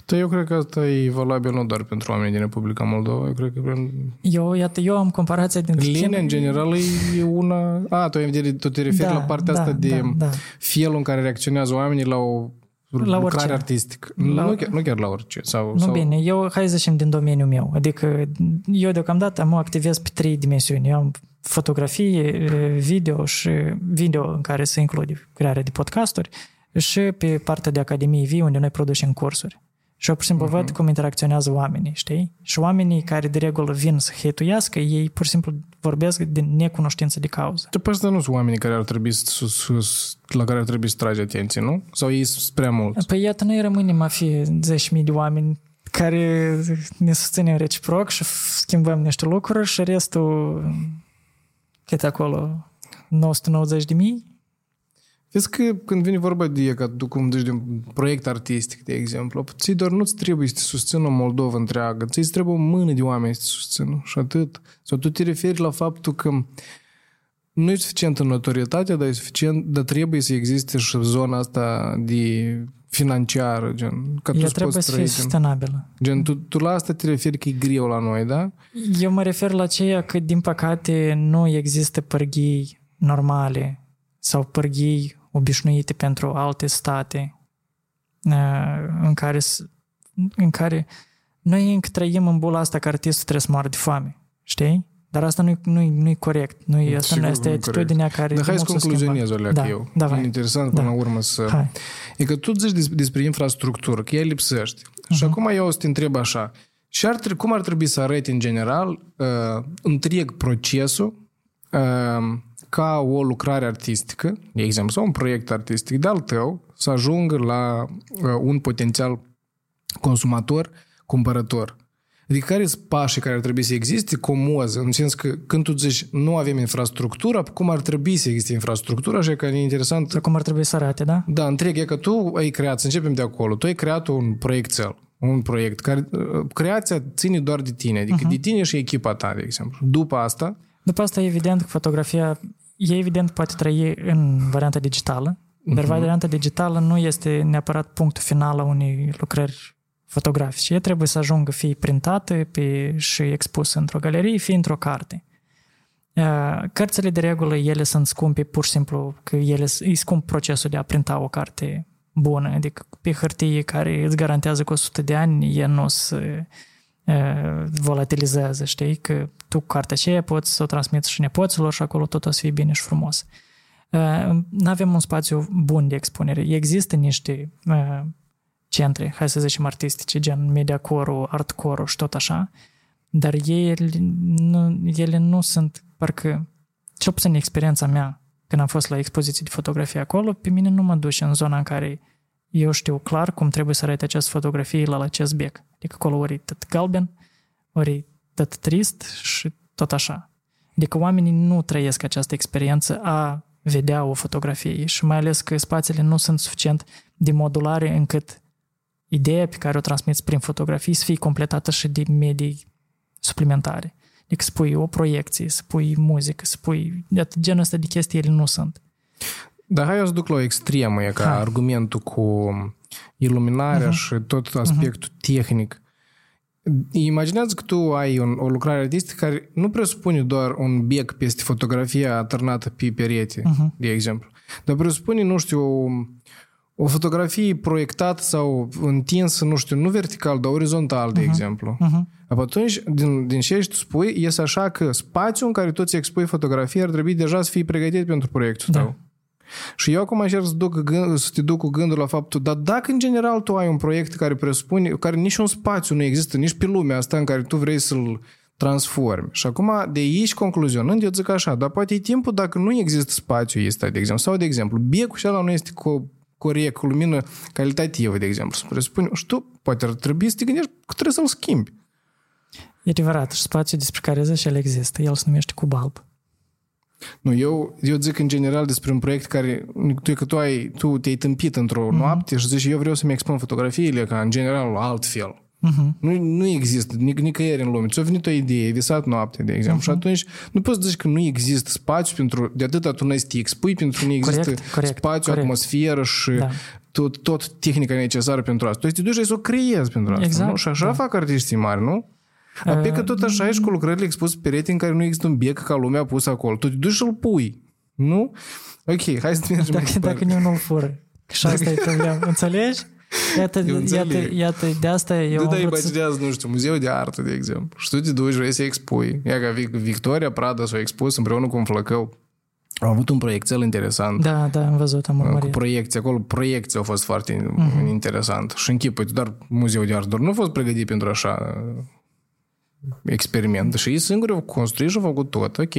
Da, eu cred că asta e valabil nu doar pentru oamenii din Republica Moldova, eu cred că prin... Eu, iată, eu am comparația dintre Linia, în general, e una... A, tu, ai vedere- tu te referi Da, la partea da, asta de da, da. felul în care reacționează oamenii la o lucrare orice. artistică. La- Nu, chiar, nu chiar la orice. Sau, Nu sau... bine, eu, hai să zicem, din domeniul meu. Adică eu deocamdată mă activez pe trei dimensiuni. Eu am fotografie, video și video în care se include crearea de podcasturi și pe partea de Academie Vii, unde noi producem cursuri. Și eu pur și simplu văd cum interacționează oamenii, știi? Și oamenii care de regulă vin să hate ei pur și simplu vorbesc din necunoștință de cauză. După asta nu sunt oamenii care ar trebui să, să, să, la care ar trebui să tragi atenție, nu? Sau ei sunt prea mulți? Păi iată, noi rămânem a fi 10.000 de oameni care ne susținem reciproc și schimbăm niște lucruri și restul, cât acolo, 990 de mii? Vezi că când vine vorba de, ca tu cum zici, de un proiect artistic, de exemplu, ți doar nu-ți trebuie să te susțină o Moldova întreagă, ți îți trebuie o mână de oameni să te susțină și atât. Sau tu te referi la faptul că nu e suficientă notorietatea, dar, e suficient, dar trebuie să existe și zona asta de financiară, gen, ca tu Ea să trebuie poți să fie trăi. Gen, sustenabilă. gen tu, tu la asta te referi că e greu la noi, da? Eu mă refer la ceea că, din păcate, nu există pârghii normale sau pârghii obișnuite pentru alte state uh, în care, s- în care noi încă trăim în bula asta că artistul trebuie să moară de foame, știi? Dar asta nu-i, nu-i, nu-i corect. Nu-i, asta, Sigur nu că asta e nu-i corect. atitudinea care... Dar de hai să mult s-a concluzionez o schimbat. leacă da, eu. Da, e vai. interesant Da. până la urmă să... Hai. E că tu zici des- despre infrastructură, că ea lipsește. Și Mhm. acum eu o să te întreb așa. Și ar, tre- cum ar trebui să arate în general uh, întreg procesul uh, ca o lucrare artistică, de exemplu, sau un proiect artistic de-al tău, să ajungă la uh, un potențial consumator, cumpărător. Adică care sunt pașii care ar trebui să existe comoză, în sens că când tu zici nu avem infrastructura, cum ar trebui să existe infrastructura, așa că e interesant. Sau cum ar trebui să arate, da? Da, întreg, e că tu ai creat, să începem de acolo, tu ai creat un proiectel, un proiect, care creația ține doar de tine, adică uh-huh. de tine și echipa ta, de exemplu. După asta... După asta, evident că fotografia, e evident poate trăi în varianta digitală, dar uh-huh. varianta digitală nu este neapărat punctul final a unei lucrări fotografice. Ea trebuie să ajungă fie printată pe, și expusă într-o galerie, fie într-o carte. Cărțile de regulă, ele sunt scumpe pur și simplu, că ele e scump procesul de a printa o carte bună, adică pe hârtie care îți garantează că 100 de ani ea nu se volatilizează, știi? Că tu cartea aceea poți să o transmiți și nepoților și acolo tot o să fie bine și frumos. Nu avem un spațiu bun de expunere. Există niște centre, hai să zicem artistice, gen mediacore artcore și tot așa, dar ele nu, ele nu sunt, parcă, cel puțin experiența mea, când am fost la expoziții de fotografie acolo, pe mine nu mă duce în zona în care eu știu clar cum trebuie să arate această fotografie la acest bec. Adică acolo ori tot galben, ori tot trist și tot așa. Adică oamenii nu trăiesc această experiență a vedea o fotografie și mai ales că spațiile nu sunt suficient de modulare încât ideea pe care o transmiți prin fotografii să fie completată și de medii suplimentare. Adică să pui o proiecție, să pui muzică, să pui... Genul ăsta de chestii ele nu sunt. Dar hai eu să duc la o extremă, e ca ha. argumentul cu iluminarea uh-huh. și tot aspectul uh-huh. tehnic. Imaginează că tu ai un, o lucrare artistică care nu presupune doar un bec peste fotografia atârnată pe perete, uh-huh. de exemplu, dar presupune, nu știu, o, o fotografie proiectată sau întinsă, nu știu, nu vertical, dar orizontal, de uh-huh. exemplu. Uh-huh. Atunci, din, din ce tu spui, este așa că spațiul în care tu ți expui fotografie ar trebui deja să fie pregătit pentru proiectul da. tău. Și eu acum încerc să, duc gând, să te duc cu gândul la faptul, dar dacă în general tu ai un proiect care presupune, care nici un spațiu nu există, nici pe lumea asta în care tu vrei să-l transformi. Și acum, de aici concluzionând, eu zic așa, dar poate e timpul dacă nu există spațiu ăsta, de exemplu, sau de exemplu, becul și ăla nu este cu corect, cu lumină calitativă, de exemplu, să presupune, și tu poate ar trebui să te gândești că trebuie să-l schimbi. E adevărat, și spațiul despre care zici, el există, el se numește cub alb. Nu, eu, eu zic în general despre un proiect care tu, că tu, ai, tu te-ai tâmpit într-o mm-hmm. noapte și zici eu vreau să-mi expun fotografiile ca în general altfel. Uh-huh. Nu, nu există nic- nicăieri în lume. Ți-a venit o idee, ai visat noapte, de exemplu. Uh-huh. Și atunci nu poți zici că nu există spațiu pentru... De atâta tu n-ai să te expui pentru că nu există corect, corect, spațiu, corect. atmosferă și da. tot, tot tehnica necesară pentru asta. Tu te duci și să o creezi pentru asta. Exact, nu? Și așa da. fac artiștii mari, nu? Apoi că tot așa ești cu lucrările expus pe perete în care nu există un bec ca lumea pus acolo. Tu te duci și-l pui. Nu? Ok, hai să mergem dacă, mai Dacă nu nu fură. Și asta e problema. Înțelegi? Iată, iată, iată, de asta eu de, am vrut imaginează, să... nu știu, muzeul de artă, de exemplu. Și tu te duci, vrei să expui. Ia ca Victoria Prada s-a expus împreună cu un flăcău. Au avut un proiectel interesant. Da, da, am văzut, am urmărit. Cu proiecții, acolo proiecții au fost foarte uh-huh. interesant. Și închipui, doar muzeul de artă, doar nu a fost pregătit pentru așa experiment și ei singuri au construit și au făcut tot, ok.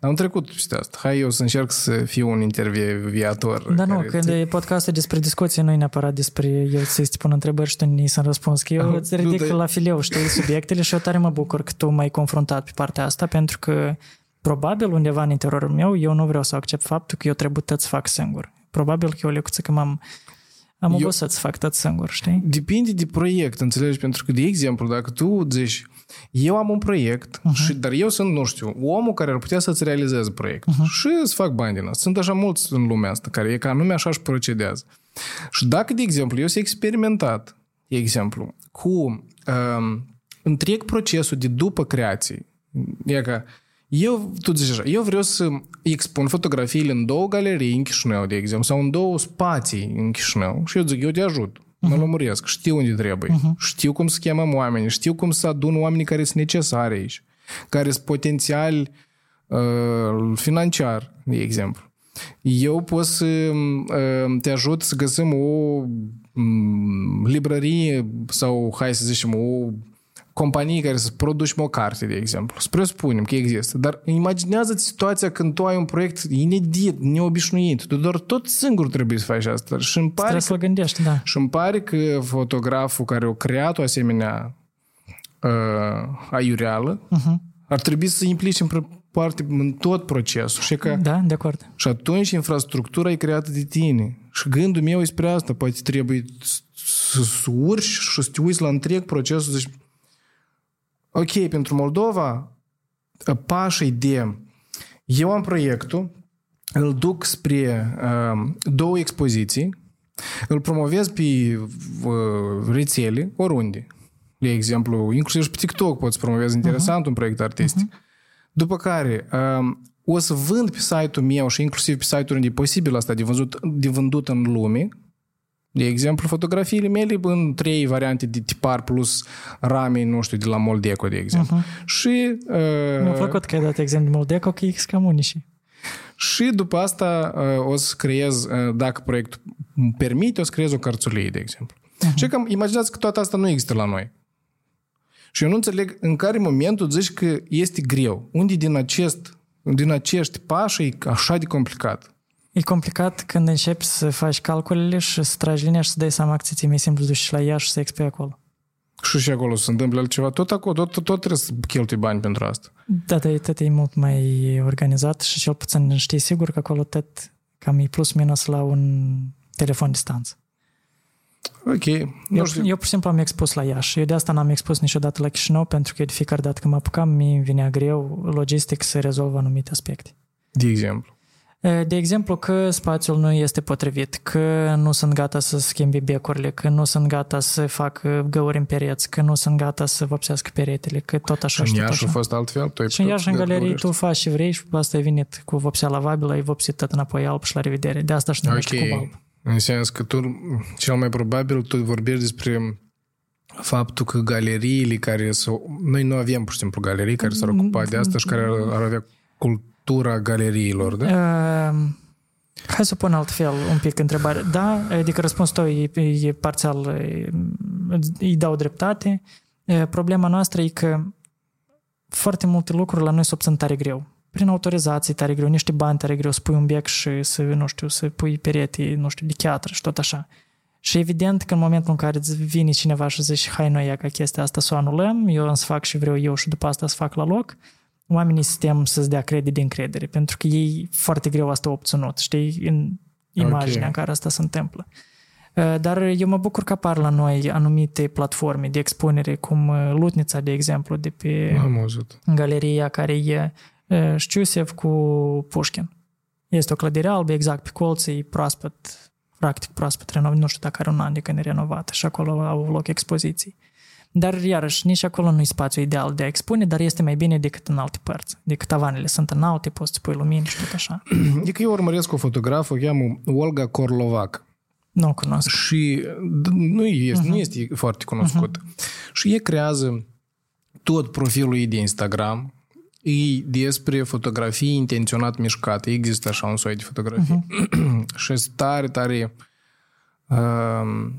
Am trecut peste asta. Hai eu să încerc să fiu un intervieviator. Da, nu, când e podcastul despre discuții, nu e neapărat despre eu să-ți pun întrebări și tu nu să răspuns. Că eu îți ridic de... la fileu, știi, subiectele și eu tare mă bucur că tu m-ai confruntat pe partea asta, pentru că probabil undeva în interiorul meu eu nu vreau să accept faptul că eu trebuie tot să fac singur. Probabil că eu lecuță că m-am am obosit să fac tot singur, știi? Depinde de proiect, înțelegi? Pentru că, de exemplu, dacă tu zici, eu am un proiect, uh-huh. și, dar eu sunt, nu știu, omul care ar putea să-ți realizeze proiectul uh-huh. și să fac bani din asta. Sunt așa mulți în lumea asta care e ca anume așa și procedează. Și dacă, de exemplu, eu sunt experimentat, de exemplu, cu um, întreg procesul de după creație, e ca eu, tu zici așa, eu vreau să expun fotografiile în două galerii în Chișinău, de exemplu, sau în două spații în Chișinău și eu zic, eu te ajut. Mă uh-huh. lămuresc, știu unde trebuie, uh-huh. știu cum să chemăm oamenii, știu cum să adun oamenii care sunt necesari aici, care sunt potențial uh, financiar, de exemplu. Eu pot să uh, te ajut să găsim o um, librărie sau, hai să zicem, o companii care să produci o carte, de exemplu. Să presupunem că există. Dar imaginează situația când tu ai un proiect inedit, neobișnuit. Tu doar tot singur trebuie să faci asta. Și îmi pare că, să gândești, da. Și îmi pare că fotograful care a creat o asemenea uh, aiureală, Uh-huh. ar trebui să se implice în pr- parte în tot procesul. Și, că, Da, de acord. și atunci infrastructura e creată de tine. Și gândul meu e spre asta. Poate trebuie să, să urci și să te uiți la întreg procesul. Zici, ok, pentru Moldova, pașii de... Eu am proiectul, îl duc spre uh, două expoziții, îl promovez pe uh, rețele, oriunde. De exemplu, inclusiv și pe TikTok poți promovezi interesant uh-huh. un proiect artistic. Uh-huh. După care um, o să vând pe site-ul meu și inclusiv pe site-ul unde e posibil asta de vândut, de vândut în lume, de exemplu, fotografiile mele în trei variante de tipar plus rame, nu știu, de la Moldeco, de exemplu. Uh-huh. Și, uh, Mi-a plăcut că ai dat exemplu de Moldeco, că e cam unici. și după asta uh, o să creez, uh, dacă proiectul îmi permite, o să creez o cărțulie, de exemplu. Uh-huh. Și că imaginați că toată asta nu există la noi. Și eu nu înțeleg în care moment tu zici că este greu. Unde din acest din acești pași e așa de complicat? E complicat când începi să faci calculele și să tragi linia și să dai seama că ți mai simplu să duci la ea și să expui acolo. Și și acolo se întâmplă altceva. Tot acolo, tot, tot, tot trebuie să cheltui bani pentru asta. Da, dar e tot e mult mai organizat și cel puțin știi sigur că acolo tot cam e plus minus la un telefon distanță. Ok. Eu, Nu știu. eu, pur și simplu, am expus la Iași. Eu de asta n-am expus niciodată la Chișinău, pentru că eu de fiecare dată când mă apucam, mi venea greu logistic să rezolv anumite aspecte. De exemplu. De exemplu, că spațiul nu este potrivit, că nu sunt gata să schimbi becurile, că nu sunt gata să fac găuri în pereți, că nu sunt gata să vopsească peretele, că tot așa Și în și tot Iași a așa. fost altfel? Tu ai Și în putut Iași, în de galerie, București? tu faci și vrei și asta ai venit cu vopsea lavabilă, ai vopsit tot înapoi alb și la revedere. De asta și numește Ok. cu alb. În sens că tu, cel mai probabil, tu vorbești despre faptul că galeriile care s-au... Noi nu avem, pur și simplu, galerii care s-ar ocupa de asta și care ar, ar avea cultura galeriilor, da? Uh, hai să pun altfel un pic întrebare. Da, adică răspunsul tău e, e parțial, e, îți dau dreptate. E, Problema noastră e că foarte multe lucruri la noi se obțin tare greu. Prin autorizații tare greu, niște bani tare greu, să pui un bec și să, nu știu, să pui perete, nu știu, de cheatră și tot așa. Și evident că în momentul în care îți vine cineva și zici, hai noi ia ca chestia asta să o anulăm, eu să fac și vreau eu și după asta să fac la loc, oamenii sistem să-ți dea credit de încredere, pentru că ei foarte greu asta obținut, știi, în imaginea Ok. în care asta se întâmplă. Uh, Dar eu mă bucur că apar la noi anumite platforme de expunere, cum uh, Lutnița, de exemplu, de pe Am auzit. galeria care e uh, Știusev cu Pușkin. Este o clădire albă, exact pe colț, e proaspăt, practic proaspăt renovat, nu știu dacă are un an de când e renovată și acolo au loc expoziții. Dar, iarăși, nici acolo nu e spațiu ideal de a expune, dar este mai bine decât în alte părți. Decât tavanele sunt înalte, poți să pui lumini și tot așa. E că eu urmăresc o fotografă, o cheamă Olga Korlovac. Nu o cunosc. Și d- nu este, uh-huh. nu este foarte cunoscut. Uh-huh. Și e creează tot profilul ei de Instagram e despre fotografii intenționat mișcate. Există așa un soi de fotografii. Uh-huh. și sunt tare, tare uh,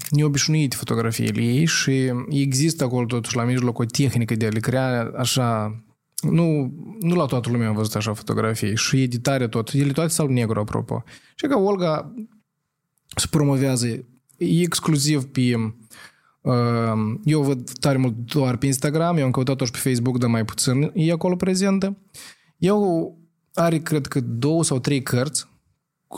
neobișnuite fotografiile ei și există acolo totuși la mijloc o tehnică de a le crea așa nu, nu la toată lumea am văzut așa fotografii și editare tot. Ele toate sunt negru, apropo. Și că Olga se promovează exclusiv pe uh, eu văd tare mult doar pe Instagram, eu am căutat-o și pe Facebook, dar mai puțin e acolo prezentă. Eu are, cred că, două sau trei cărți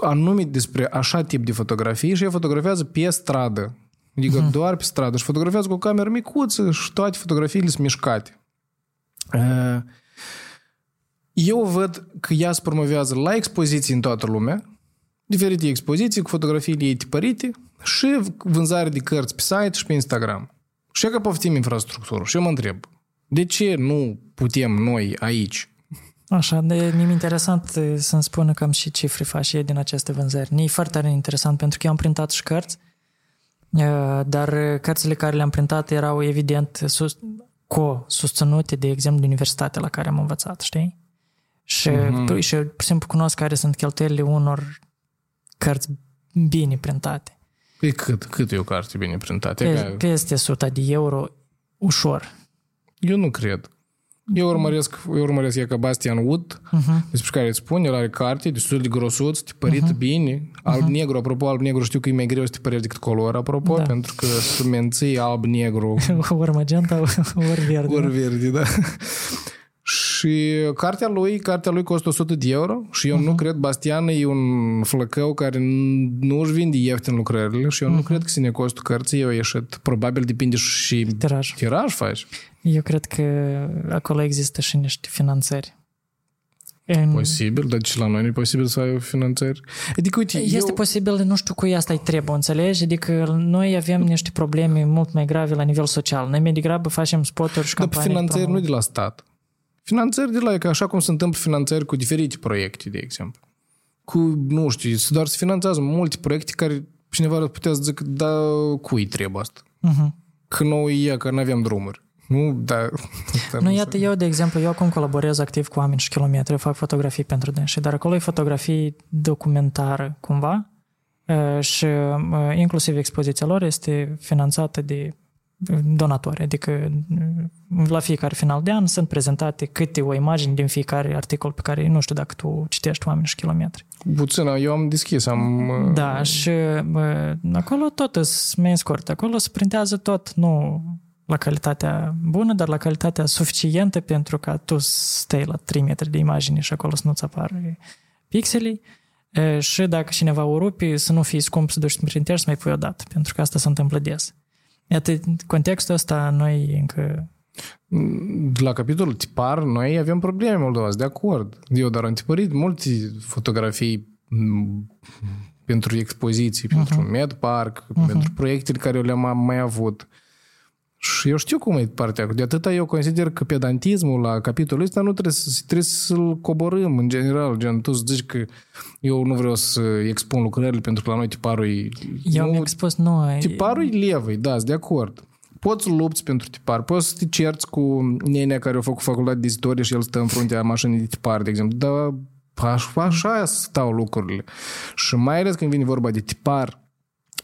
anume despre așa tip de fotografii și ea fotografiază pe stradă. Adică uh-huh. doar pe stradă și fotografiază cu o cameră micuță și toate fotografiile sunt mișcate. Uh, Eu văd că ea se promovează la expoziții în toată lumea, diferite expoziții cu fotografiile ei tipărite și vânzare de cărți pe site și pe Instagram. Și că poftim infrastructură. Și eu mă întreb, de ce nu putem noi aici Așa, de, mi-e interesant e, să-mi spună cam și cifre faci ei din aceste vânzări. Mi-e foarte tare interesant pentru că eu am printat și cărți, e, dar cărțile care le-am printat erau evident sus, co-susținute, de exemplu, de universitatea la care am învățat, știi? Și, mm-hmm. și pur și simplu cunosc care sunt cheltuielile unor cărți bine printate. Păi cât, cât e o carte bine printată? Pe, Ca- peste 100 de euro, ușor. Eu nu cred. Eu urmăresc, eu urmăresc e ca Bastian Wood, uh-huh. despre care îți spun, el are carte, destul de grosuț, tipărit uh-huh. bine, alb-negru, apropo, alb-negru știu că e mai greu să tipărești decât color, apropo, da. pentru că să menții alb-negru. ori magenta, ori verde. Ori verde, da. Și cartea lui, cartea lui costă 100 de euro și eu uh-huh. nu cred, Bastian e un flăcău care nu își vinde ieftin lucrările și eu uh-huh. nu cred că se ne costă cărții, eu ieșit, probabil depinde și tiraj. tiraj faci. Eu cred că acolo există și niște finanțări. În... Posibil, dar și la noi nu e posibil să ai finanțări. Adică, uite, este eu... posibil, nu știu cui asta îi trebuie, înțelegi? Adică noi avem niște probleme mult mai grave la nivel social. Noi mai degrabă facem spoturi și campanii. Dar finanțări nu de la stat. Finanțări de la, că așa cum se întâmplă finanțări cu diferite proiecte, de exemplu. Cu, nu știu, doar se finanțează multe proiecte care cineva ar putea să zică, da, cui trebuie asta? Uh-huh. Că noi e, că nu avem drumuri. Nu, da. Nu, iată, eu, de exemplu, eu acum colaborez activ cu oameni și kilometri, fac fotografii pentru dânsi, dar acolo e fotografii documentară, cumva, și inclusiv expoziția lor este finanțată de donatori, adică la fiecare final de an sunt prezentate câte o imagine din fiecare articol pe care nu știu dacă tu citești oameni și kilometri. Puțin, eu am deschis, am... Da, și acolo tot mai scurt, acolo se printează tot, nu la calitatea bună, dar la calitatea suficientă pentru ca tu stai la 3 metri de imagine și acolo să nu-ți apară pixelii și dacă cineva o rupi, să nu fie scump să duci să printești să mai pui o dată, pentru că asta se întâmplă des. Iată, contextul ăsta noi încă... La capitolul tipar, noi avem probleme Moldova, de acord. Eu dar am tipărit multe fotografii pentru expoziții, uh-huh. pentru Medpark, uh-huh. pentru proiectele care eu le-am mai avut. Și eu știu cum e partea. De atâta eu consider că pedantismul la capitolul ăsta nu trebuie, să, trebuie să-l coborâm în general. Gen, tu să zici că eu nu vreau să expun lucrările pentru că la noi tiparul e... Eu nu, mi-am expus noi. Tiparul e levă, da, de acord. Poți să lupți pentru tipar, poți să te cerți cu nenea care a făcut facultate de istorie și el stă în fruntea mașinii de tipar, de exemplu. Dar așa, așa stau lucrurile. Și mai ales când vine vorba de tipar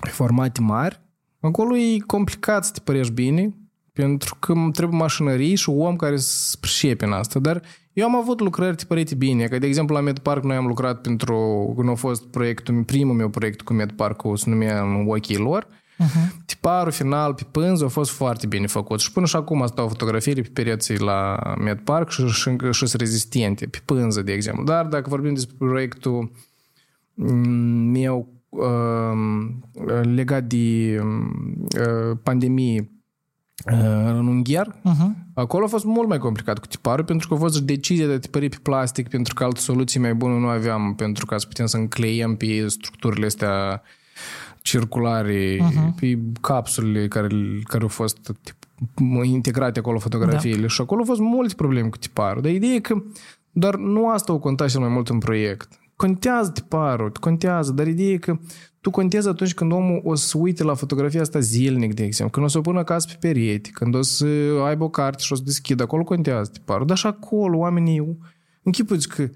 formate mari, Acolo e complicat să te părești bine, pentru că trebuie mașinării și om care să pricepe în asta. Dar eu am avut lucrări tipărite bine, că de exemplu la MedPark noi am lucrat pentru, când a fost proiectul, primul meu proiect cu MedPark, se numea în ochii lor, uh-huh. tiparul final pe pânză a fost foarte bine făcut și până și acum stau fotografiile pe pereții la MedPark și, și, și sunt rezistente, pe pânză, de exemplu. Dar dacă vorbim despre proiectul mm, meu Um, legat de uh, pandemie uh, în ungher, uh-huh. acolo a fost mult mai complicat cu tiparul pentru că a fost decizia de a tipări pe plastic pentru că alte soluții mai bune nu aveam pentru ca să putem să încleiem pe structurile astea circulare, uh-huh. pe capsulele care, care au fost tip, integrate acolo fotografiile da. și acolo au fost multe probleme cu tiparul. Dar ideea e că doar nu asta o conta cel mai mult în proiect. Contează tiparul, contează, dar ideea e că tu contezi atunci când omul o să uite la fotografia asta zilnic, de exemplu, când o să o pună acasă pe perete, când o să aibă o carte și o să deschidă, acolo contează tiparul. Dar și acolo oamenii închipuți că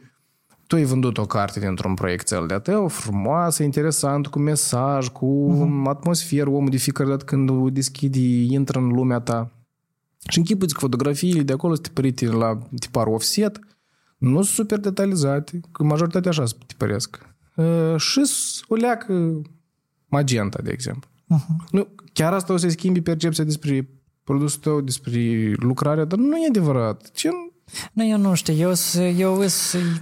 tu ai vândut o carte dintr-un proiect de-a tău, frumoasă, interesant, cu mesaj, cu uh-huh. atmosferă, omul de fiecare dată când o deschide, intră în lumea ta. Și închipuți că fotografiile de acolo sunt tipărite la tipar offset, nu sunt super detalizate, că majoritatea așa se tipăresc. Uh, și o leacă magenta, de exemplu. Uh-huh. Nu, chiar asta o să schimbi percepția despre produsul tău, despre lucrarea, dar nu e adevărat. Ce nu, eu nu știu, eu, eu,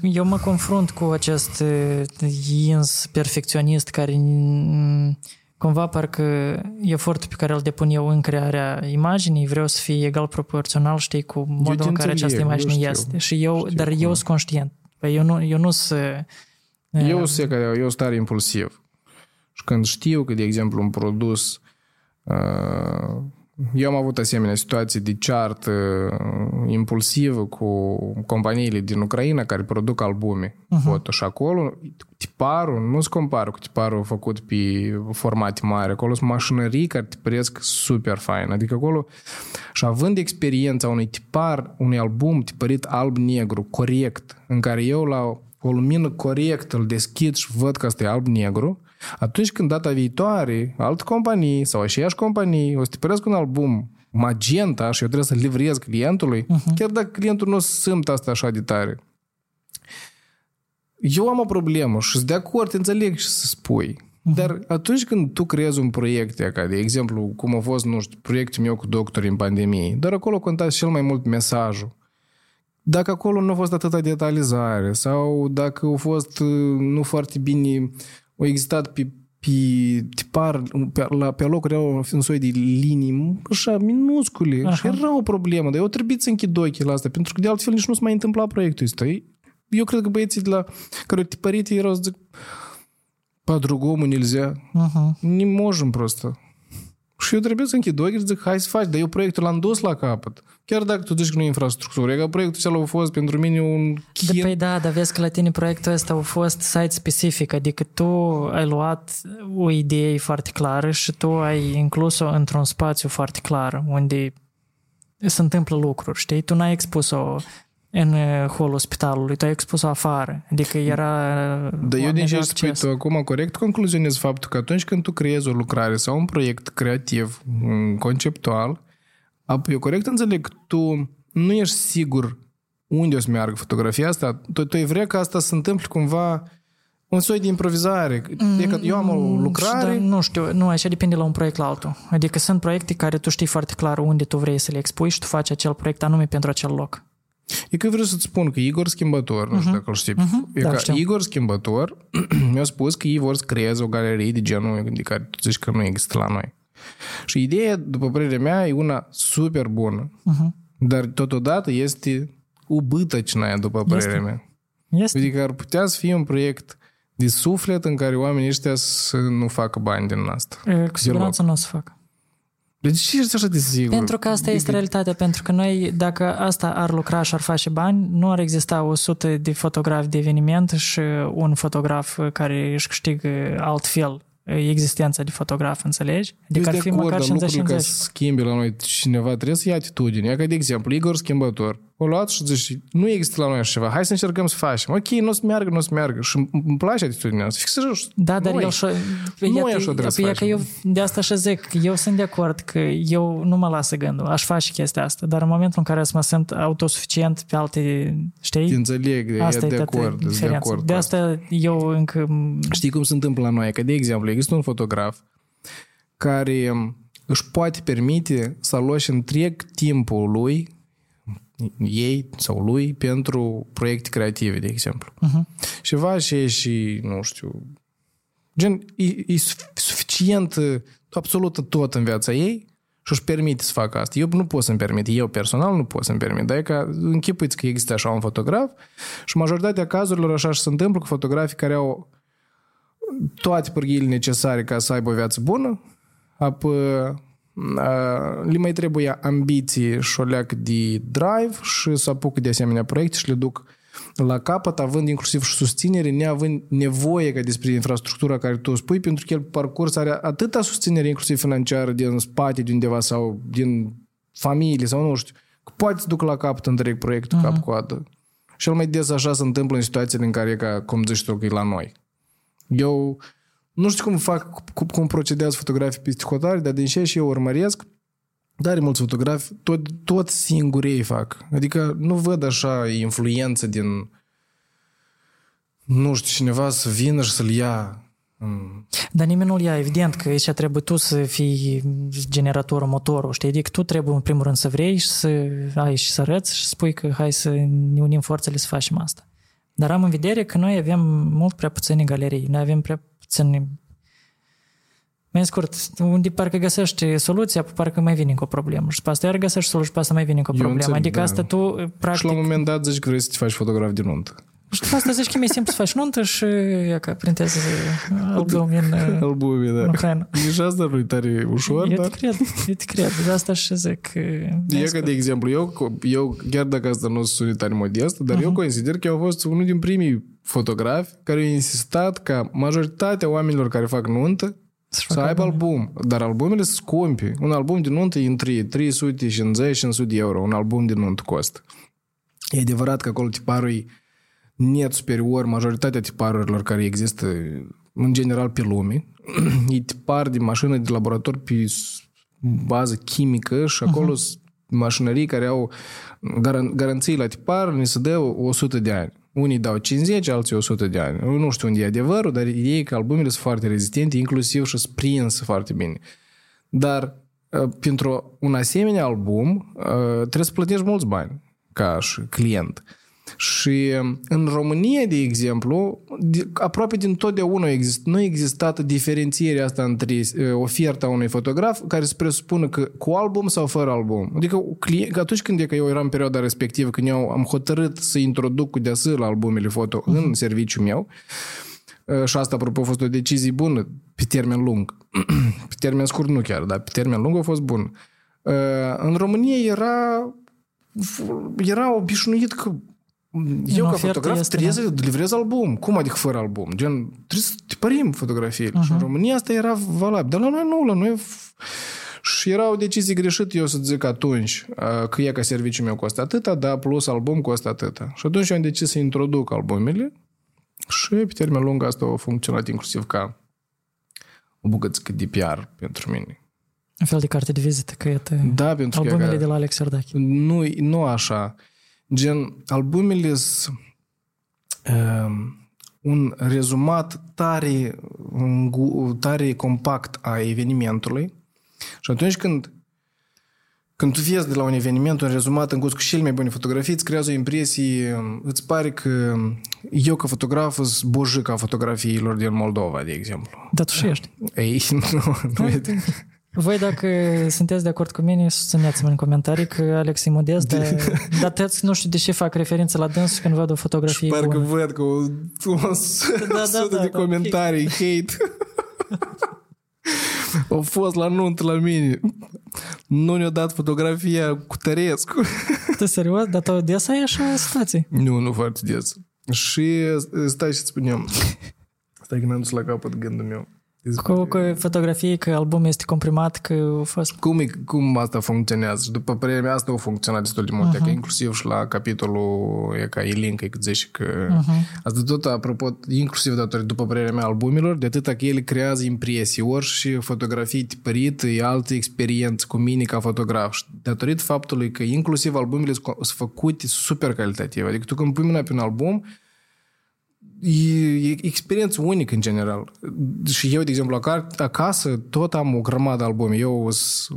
eu mă confrunt cu acest ins perfecționist care cumva parcă efortul pe care îl depun eu în crearea imaginii vreau să fie egal proporțional, știi, cu modul în care această imagine eu este. Și eu, știu dar cum. eu sunt conștient. Păi eu nu, eu nu sunt... Eu sunt eu stare impulsiv. Și când știu că, de exemplu, un produs uh, eu am avut asemenea situații de ceartă uh, impulsivă cu companiile din Ucraina care produc albume uh-huh. foto și acolo tiparul nu se compară cu tiparul făcut pe format mare. Acolo sunt mașinării care tipăresc super fain. Adică acolo și având experiența unui tipar, unui album tipărit alb-negru, corect, în care eu la o lumină corectă îl deschid și văd că asta e alb-negru, atunci când data viitoare, alte companii sau aceeași companii o să tipăresc un album magenta și eu trebuie să livrez clientului, uh-huh. chiar dacă clientul nu simt asta așa de tare. Eu am o problemă și sunt de acord, înțeleg ce să spui. Uh-huh. Dar atunci când tu creezi un proiect, ca de exemplu, cum a fost, nu știu, proiectul meu cu doctorii în pandemie, dar acolo conta cel mai mult mesajul. Dacă acolo nu a fost atâta detalizare sau dacă a fost nu foarte bine, au existat pe pe tipar, pe, la, pe locuri erau un soi de linii așa minuscule Aha. și era o problemă, dar eu trebuie să închid ochii la asta, pentru că de altfel nici nu se mai întâmpla proiectul ăsta. Eu cred că băieții de la care au tipărit erau să zic по-другому нельзя. Uh-huh. Не можем просто. Și eu trebuie să închid ochii și zic, hai să faci, dar eu proiectul l-am dus la capăt. Chiar dacă tu zici că nu e infrastructură, e că proiectul ăsta a fost pentru mine un chin. Păi da, dar vezi că la tine proiectul ăsta a fost site specific, adică tu ai luat o idee foarte clară și tu ai inclus-o într-un spațiu foarte clar, unde se întâmplă lucruri, știi? Tu n-ai expus-o în holul spitalului, tu ai expus-o afară. Adică era... Dar eu din ce spui tu acum corect concluzionez faptul că atunci când tu creezi o lucrare sau un proiect creativ, conceptual, eu corect înțeleg că tu nu ești sigur unde o să meargă fotografia asta, tu, tu ai vrea ca asta să se întâmple cumva un soi de improvizare. Adică eu am o mm, lucrare... Da, nu știu, nu, așa depinde la un proiect la altul. Adică sunt proiecte care tu știi foarte clar unde tu vrei să le expui și tu faci acel proiect anume pentru acel loc. E că vreau să-ți spun că Igor Schimbător, uh-huh. nu știu mhm. dacă îl știi, uh-huh. e da, că știu. Igor Schimbător mi-a spus că ei vor să creeze o galerie de genul de care tu zici că nu există la noi. Și ideea, după părerea mea, e una super bună. Uh-huh. Dar totodată este ubâtăcinaia, după părerea este. mea. Este. Adică ar putea să fie un proiect de suflet în care oamenii ăștia să nu facă bani din asta. E, cu siguranță nu o să facă. De ce ești așa de sigur? Pentru că asta este realitatea. Pentru că noi, dacă asta ar lucra și ar face bani, nu ar exista 100 de fotografi de eveniment și un fotograf care își câștigă altfel existența de fotograf, înțelegi? Adică ar fi acord, măcar 50-50. ca să schimbi la noi cineva, trebuie să ia atitudine. Ca de exemplu, Igor Schimbător, o luat și zice, nu există la noi așa ceva, hai să încercăm să facem. Ok, nu o să meargă, nu o să meargă. Și îmi place atitudinea asta. Fix Da, dar noi. el și nu așa trebuie să că eu de asta și zic, eu sunt de acord că eu nu mă lasă gândul, aș face chestia asta, dar în momentul în care să mă simt autosuficient pe alte, știi? Înțeleg, asta e de acord, de acord. De asta eu încă... Știi cum se întâmplă la noi? Că, de exemplu, există un fotograf care își poate permite să aloce întreg timpul lui ei sau lui pentru proiecte creative, de exemplu. Uh-huh. Și va și, și, nu știu, gen, e, e suficient absolut tot în viața ei și își permite să facă asta. Eu nu pot să-mi permit, eu personal nu pot să-mi permit, dar e ca închipuiți că există așa un fotograf și majoritatea cazurilor așa și se întâmplă cu fotografii care au toate pârghiile necesare ca să aibă o viață bună, apoi le mai trebuie ambiții și o leacă de drive și să apucă de asemenea proiecte și le duc la capăt, având inclusiv și susținere, neavând nevoie ca despre infrastructura care tu spui, pentru că el parcurs are atâta susținere, inclusiv financiară, din spate de undeva sau din familie sau nu știu, că poate să duc la capăt întreg proiectul uh-huh. cap-coadă. Cel mai des așa se întâmplă în situațiile în care e ca, cum zici tu, că e la noi. Eu nu știu cum fac, cum, cum procedează fotografii pe hotare, dar din ce și eu urmăresc, dar mulți fotografi, tot, tot singuri ei fac. Adică nu văd așa influență din nu știu, cineva să vină și să-l ia dar nimeni nu-l ia, evident că aici trebuie tu să fii generatorul, motorul, știi? Adică tu trebuie în primul rând să vrei și să ai și să arăți și spui că hai să ne unim forțele să facem asta. Dar am în vedere că noi avem mult prea puține galerii, noi avem prea puține mai scurt, unde parcă găsești soluția, parcă mai vine cu o problemă. Și pe asta iar găsești soluția, și pe asta mai vine cu o problemă. Înțeleg, adică da. asta tu, practic... Și la un moment dat zici că vrei să te faci fotograf de nuntă. Și după asta zici că mi-e simplu să faci nuntă și ia ca printezi album în, Albume, da. în Ucraina. Nici asta nu e tare ușor, eu dar... te cred, eu te cred. De asta și zic. E ca de exemplu, eu, eu chiar dacă asta nu sunt tare modest, dar uh-huh. eu consider că eu am fost unul din primii fotografi care au insistat ca majoritatea oamenilor care fac nuntă să aibă album, dar albumele sunt scumpe. Un album de nuntă e între 350-500 de euro. Un album de nuntă costă. E adevărat că acolo tiparul e net superior majoritatea tiparurilor care există în general pe lume. e tipar de mașină de laborator pe bază chimică și acolo uh-huh. mașinării care au garan- garanții la tipar, ne se dă 100 de ani. Unii dau 50, alții 100 de ani. Eu nu știu unde e adevărul, dar ei că albumele sunt foarte rezistente, inclusiv și sunt prins foarte bine. Dar uh, pentru un asemenea album uh, trebuie să plătești mulți bani ca și client. Și în România, de exemplu, aproape din totdeauna exist, nu a existat diferențierea asta între oferta unui fotograf care se presupune că cu album sau fără album. Adică că atunci când e că eu eram în perioada respectivă, când eu am hotărât să introduc cu deasă albumele foto uh-huh. în serviciul meu, și asta, apropo, a fost o decizie bună pe termen lung. pe termen scurt nu chiar, dar pe termen lung a fost bun. În România era era obișnuit că eu, ca fotograf, trebuie să livrez album. Cum adică fără album? Gen, trebuie să tipărim fotografiile. Uh-huh. Și în România asta era valabil. Dar la noi nu, la noi... Și era o decizie greșită, eu să zic atunci, că e ca serviciul meu costă atâta, dar plus album costă atâta. Și atunci eu am decis să introduc albumele și pe termen lung asta a funcționat inclusiv ca o bucățică de PR pentru mine. Un fel de carte de vizită, că e da, pentru albumele că, de la Alex Iordache. Nu, nu așa. Gen, albumele sunt uh, un rezumat tare, tare compact a evenimentului și atunci când când tu vezi de la un eveniment un rezumat în cu cele mai bune fotografii, îți creează o impresie, îți pare că eu ca fotograf sunt bojica fotografiilor din Moldova, de exemplu. Dar tu și șești. Ei, nu, nu e... Voi, dacă sunteți de acord cu mine, susțineți-mă în comentarii că Alex e modest, dar, dar tăți nu știu de ce fac referință la dâns când văd o fotografie Și parcă bună. văd că o, o da, da, sută da, de da, comentarii, da, hate. Au fost la nuntă la mine. Nu ne-a dat fotografia cu Tărescu. Tu serios? Dar tu des ai așa situații? Nu, nu foarte des. Și stai și spunem. Stai că n-am dus la capăt gândul meu. Cu, cu fotografii, că albumul este comprimat, că a fost... Cum, e, cum asta funcționează? Și după părerea mea, asta a funcționat destul de mult. Uh-huh. Că inclusiv și la capitolul e ca e-link, e zice că... Uh-huh. Asta tot, apropo, inclusiv datorită, după părerea mea, albumelor, de atâta că ele creează impresii, ori și fotografii tipărite, e altă experiență cu mine ca fotograf. Și datorită faptului că inclusiv albumele sunt făcute super calitative. Adică tu când pui mâna pe un album, e, e experiență unică în general. Și eu, de exemplu, acasă tot am o grămadă albume. Eu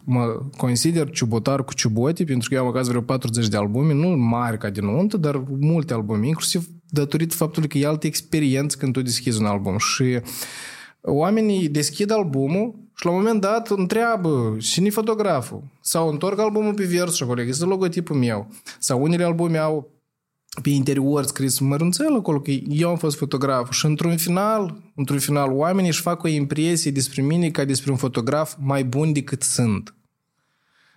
mă consider ciubotar cu ciubote, pentru că eu am acasă vreo 40 de albume, nu mari ca din nuntă, dar multe albume, inclusiv datorită faptului că e altă experiență când tu deschizi un album. Și oamenii deschid albumul și la un moment dat întreabă cine fotograful? Sau întorc albumul pe vers și acolo există logotipul meu. Sau unele albume au pe interior scris mărunțel acolo că eu am fost fotograf și într-un final, într-un final oamenii își fac o impresie despre mine ca despre un fotograf mai bun decât sunt.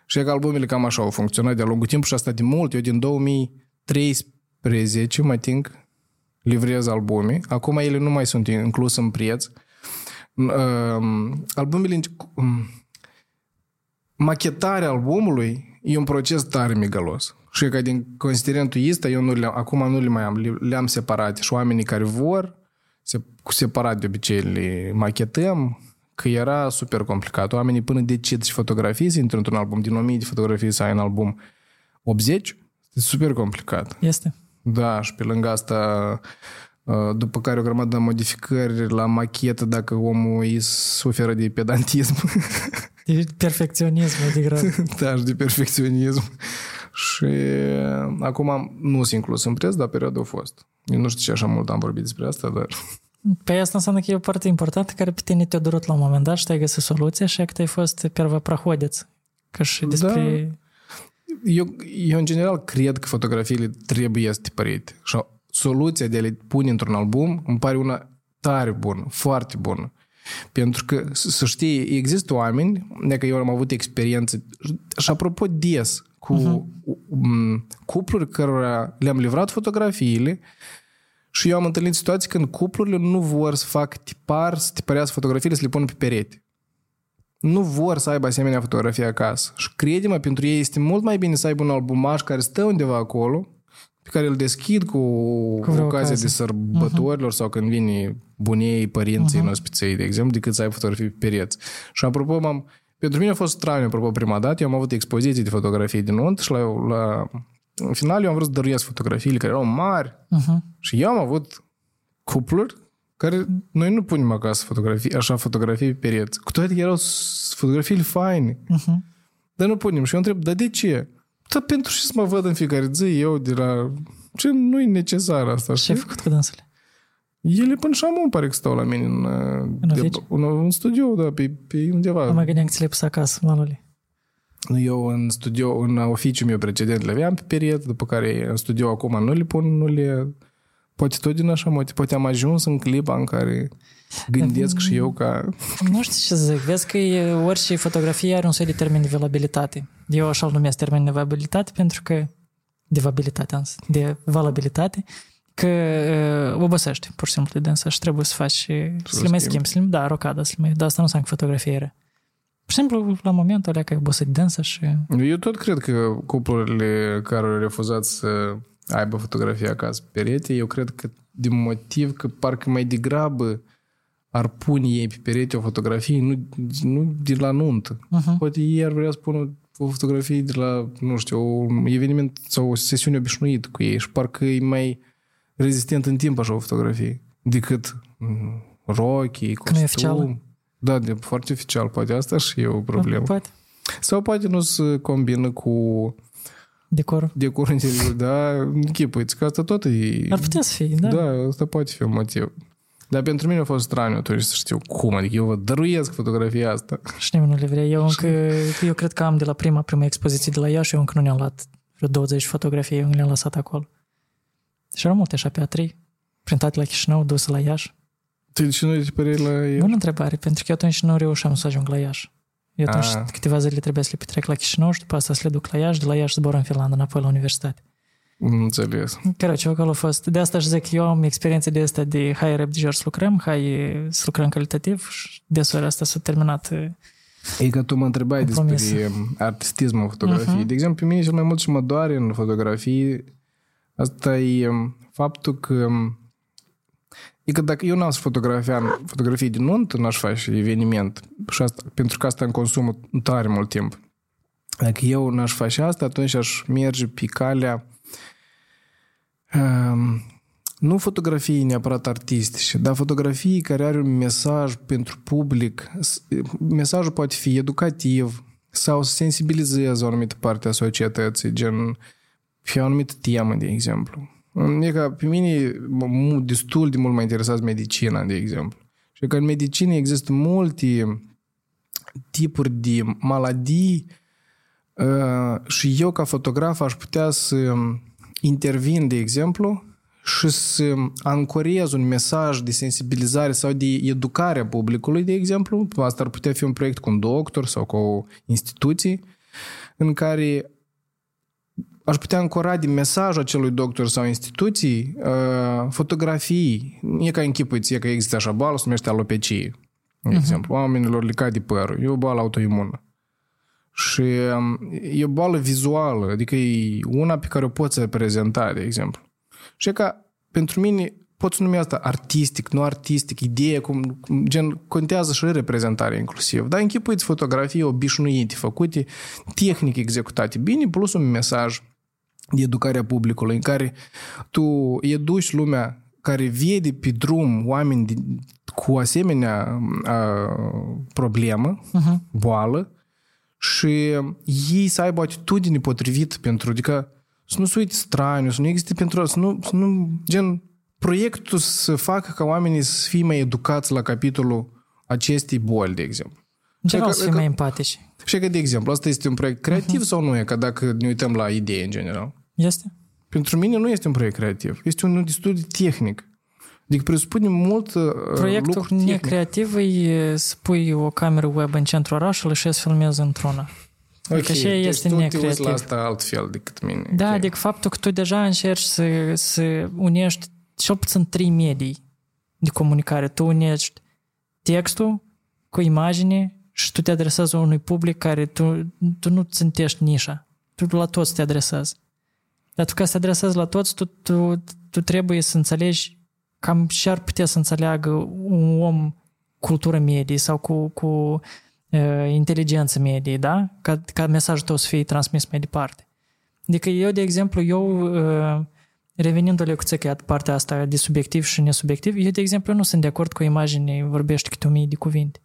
Și că albumele cam așa au funcționat de-a lungul timpului și asta de mult. Eu din 2013, mă ting, livrez albume. Acum ele nu mai sunt incluse în preț. Albumele... Machetarea albumului e un proces tare migalos. Și că din considerentul ăsta, eu nu le acum nu le mai am, le, le-am separat. Și oamenii care vor, se, cu separat de obicei le machetăm, că era super complicat. Oamenii până decid și fotografii să intră într-un album, din 1000 de fotografii să ai în album 80, este super complicat. Este. Da, și pe lângă asta după care o grămadă de modificări la machetă dacă omul îi suferă de pedantism. De perfecționism, degrabă. da, și de perfecționism. Și acum nu sunt inclus în preț, dar perioada a fost. Eu nu știu ce așa mult am vorbit despre asta, dar... Păi asta înseamnă că e o parte importantă care pe tine te-a durut la un moment dat și te-ai găsit soluția și că ai fost prohodeț. Că și despre... Da. Eu, eu, în general, cred că fotografiile trebuie să tipărite. Și soluția de a le pune într-un album îmi pare una tare bună, foarte bună. Pentru că, să știi, există oameni, dacă eu am avut experiență, și apropo des, cu uh-huh. cupluri cărora le-am livrat fotografiile și eu am întâlnit situații când cuplurile nu vor să fac tipar, să tipărească fotografiile, să le pună pe perete. Nu vor să aibă asemenea fotografii acasă. Și crede-mă, pentru ei este mult mai bine să aibă un albumaj care stă undeva acolo, pe care îl deschid cu, cu ocazie de sărbătorilor uh-huh. sau când vine bunei părinții uh-huh. în ospiței, de exemplu, decât să ai fotografii pe pereți. Și apropo, m-am, Pentru mine a fost straniu, apropo, prima dată. Eu am avut expoziții de fotografii din unt și la, la în final eu am vrut să dăruiesc fotografiile care erau mari Uh-huh. și eu am avut cupluri care noi nu punem acasă fotografii, așa fotografii pe pereți. Cu toate că erau s- fotografiile faine. Uh-huh. Dar nu punem. Și eu întreb, dar de ce? Da pentru ce să mă văd în fiecare zi eu de la... Ce nu e necesar asta, Ce ai știi? făcut cu dânsele? Ele până și amul pare că stau la mine în, În de, oficiu? în, în studio, da, pe, pe undeva. Am mai gândeam că ți le-ai pus acasă, malule. Eu în studio, în oficiul meu precedent le aveam pe perete, după care în studio acum nu le pun, nu le... Poate tot din așa motiv, poate am ajuns în clipa în care gândesc și eu ca... Nu știu ce să zic. Vezi că e, orice fotografie are un soi de termen de valabilitate. Eu așa îl numesc termen de valabilitate pentru că de valabilitate, ans, de valabilitate, că uh, obosești, pur și simplu, de dânsă și trebuie să faci, uh, să le mai schimbi. schimbi, să le, da, rocada, să le mai, dar asta nu înseamnă că fotografie era. Pur și simplu, la momentul ăla că ai obosit de dânsă și Eu tot cred că cuplurile care au refuzat să aibă fotografia acasă pe perete, eu cred că din motiv că parcă mai degrabă ar pune ei pe perete o fotografie, nu, nu de la nuntă. uh-huh. Poate ei ar vrea să pună o fotografie de la, nu știu, un eveniment sau o sesiune obișnuită cu ei și parcă e mai rezistent în timp așa o fotografie decât mm, rochii, nu e oficială? costum. Da, de, foarte oficial. Poate asta și e o problemă. Poate. Sau poate nu se combină cu Decorul. decorul interior, da, închipuiți că asta tot e... Ar putea să fie, da? Da, asta poate fi un motiv. Dar pentru mine a fost straniu atunci să știu cum, adică eu vă dăruiesc fotografia asta. Și nimeni nu le vrea. Eu încă, eu cred că am de la prima, prima expoziție de la Iași, eu încă nu ne-am luat vreo 20 fotografii, eu le-am lăsat acolo. Și erau multe așa pe A3, printate la Chișinău, duse la Iași. Tu și nu ești păreri la Iași? Bună întrebare, pentru că eu atunci nu reușeam să ajung la Iași. Eu ah. atunci A. câteva zile trebuia să le petrec la Chișinău și după asta să le duc la Iași, de la Iași zbor în Finlanda înapoi la universitate. Înțeles. Care ceva acolo a fost. De asta și zic, eu am experiențe de asta de hai rep de să lucrăm, hai să lucrăm calitativ și deseori asta s-a terminat uh, E că tu mă întrebai despre artistismul fotografiei. Uh-huh. De exemplu, pe mine cel mai mult ce mă doare în fotografie asta e um, faptul că um, E că dacă eu n-am să fotografia fotografii din nuntă, n-aș face eveniment. Și asta, pentru că asta îmi consumă tare mult timp. Dacă eu n-aș face asta, atunci aș merge pe calea um, nu fotografii neapărat artistice, dar fotografii care are un mesaj pentru public. S- Mesajul poate fi educativ sau să sensibilizeze o anumită parte a societății, gen pe o anumită temă, de exemplu. E ca pe mine mă- mu- destul de mult mă interesează medicina, de exemplu. Și că în medicină există multe tipuri de maladii uh, și eu ca fotograf aș putea să intervin, de exemplu, și să ancorez un mesaj de sensibilizare sau de educare a publicului, de exemplu. Asta ar putea fi un proiect cu un doctor sau cu o instituție în care aș putea încora din mesajul acelui doctor sau instituții uh, fotografii. E ca închipuiți, e că există așa boală, se numește alopecie. De exemplu, oamenilor le cade părul. E o boală autoimună. Și um, e o boală vizuală, adică e una pe care o poți reprezenta, de exemplu. Și e ca, pentru mine, poți numi asta artistic, nu artistic, idee, cum, gen, contează și reprezentarea inclusiv. Dar închipuiți fotografii obișnuite, făcute, tehnic executate bine, plus un mesaj de educare a publicului, în care tu educi lumea care vede pe drum oameni de, cu asemenea a, problemă, Uh-huh. boală, și ei să aibă o atitudine potrivită pentru, adică să nu se uite straniu, să nu existe pentru să nu, să nu, gen, proiectul să facă ca oamenii să fie mai educați la capitolul acestei boli, de exemplu. În general că- să fim că- mai empatici. Și că, de exemplu, asta este un proiect creativ uh-huh. sau nu e, ca dacă ne uităm la idee în general? Este? Pentru mine nu este un proiect creativ, este un destul de tehnic. Adică presupune mult uh, Proiectul lucru tehnic. necreativ e să pui o cameră web în centrul orașului și să filmezi într-una. Adică și deci este tu te uiți necreativ. la asta altfel decât mine. Da, Ok. adică faptul că tu deja încerci să, să unești cel puțin trei medii de comunicare. Tu unești textul cu imagine și tu te adresezi unui public care tu, tu nu țintești nișa. Tu la toți te adresezi. Dar tu ca să te adresezi la toți, tu, tu, tu trebuie să înțelegi cam ce ar putea să înțeleagă un om cultură medie sau cu, cu uh, inteligență medie, da? Ca, ca mesajul tău să fie transmis mai departe. Adică eu, de exemplu, eu, uh, revenind-o țăcă partea asta de subiectiv și nesubiectiv, eu, de exemplu, nu sunt de acord cu imagine vorbește câte o mie de cuvinte.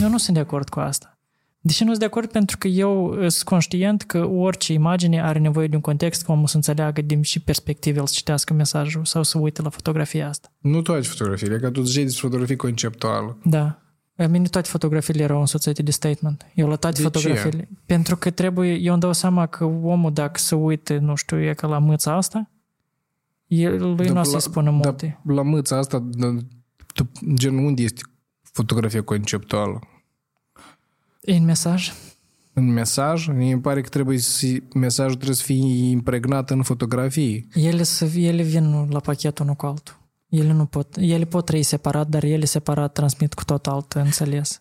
Eu nu sunt de acord cu asta. Deși nu sunt de acord pentru că eu sunt conștient că orice imagine are nevoie de un context cum omul să înțeleagă din și perspective el să citească mesajul sau să uite la fotografia asta. Nu toate fotografiile, că tu zici despre fotografie conceptuală. Da. La mine toate fotografiile erau însoțite de statement. Eu la toate de fotografiile. Ce? Pentru că trebuie, eu îmi dau seama că omul dacă se uite, nu știu, e ca la mâța asta, el, lui nu o să-i spună multe. La mâța asta, tu, gen, unde este fotografia conceptuală? În mesaj? În mesaj? Mi pare că trebuie să, mesajul trebuie să fie impregnat în fotografii. Ele, să, ele vin la pachet unul cu altul. Ele, nu pot, ele pot trăi separat, dar ele separat transmit cu tot alt înțeles.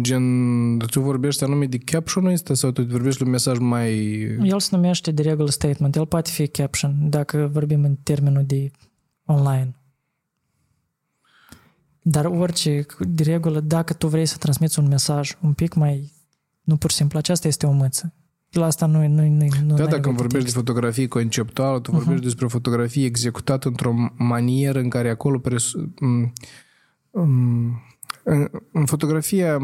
Gen, tu vorbești anume de caption ăsta sau tu vorbești un mesaj mai... El se numește de regulă statement. El poate fi caption dacă vorbim în termenul de online. Dar orice, de regulă, dacă tu vrei să transmiți un mesaj un pic mai, nu pur și simplu, aceasta este o mâță. La asta nu, nu, nu, nu Da, dacă vorbești de fotografie conceptuală, tu vorbești uh-huh. despre fotografie executată într-o manieră în care acolo pres... în, în fotografia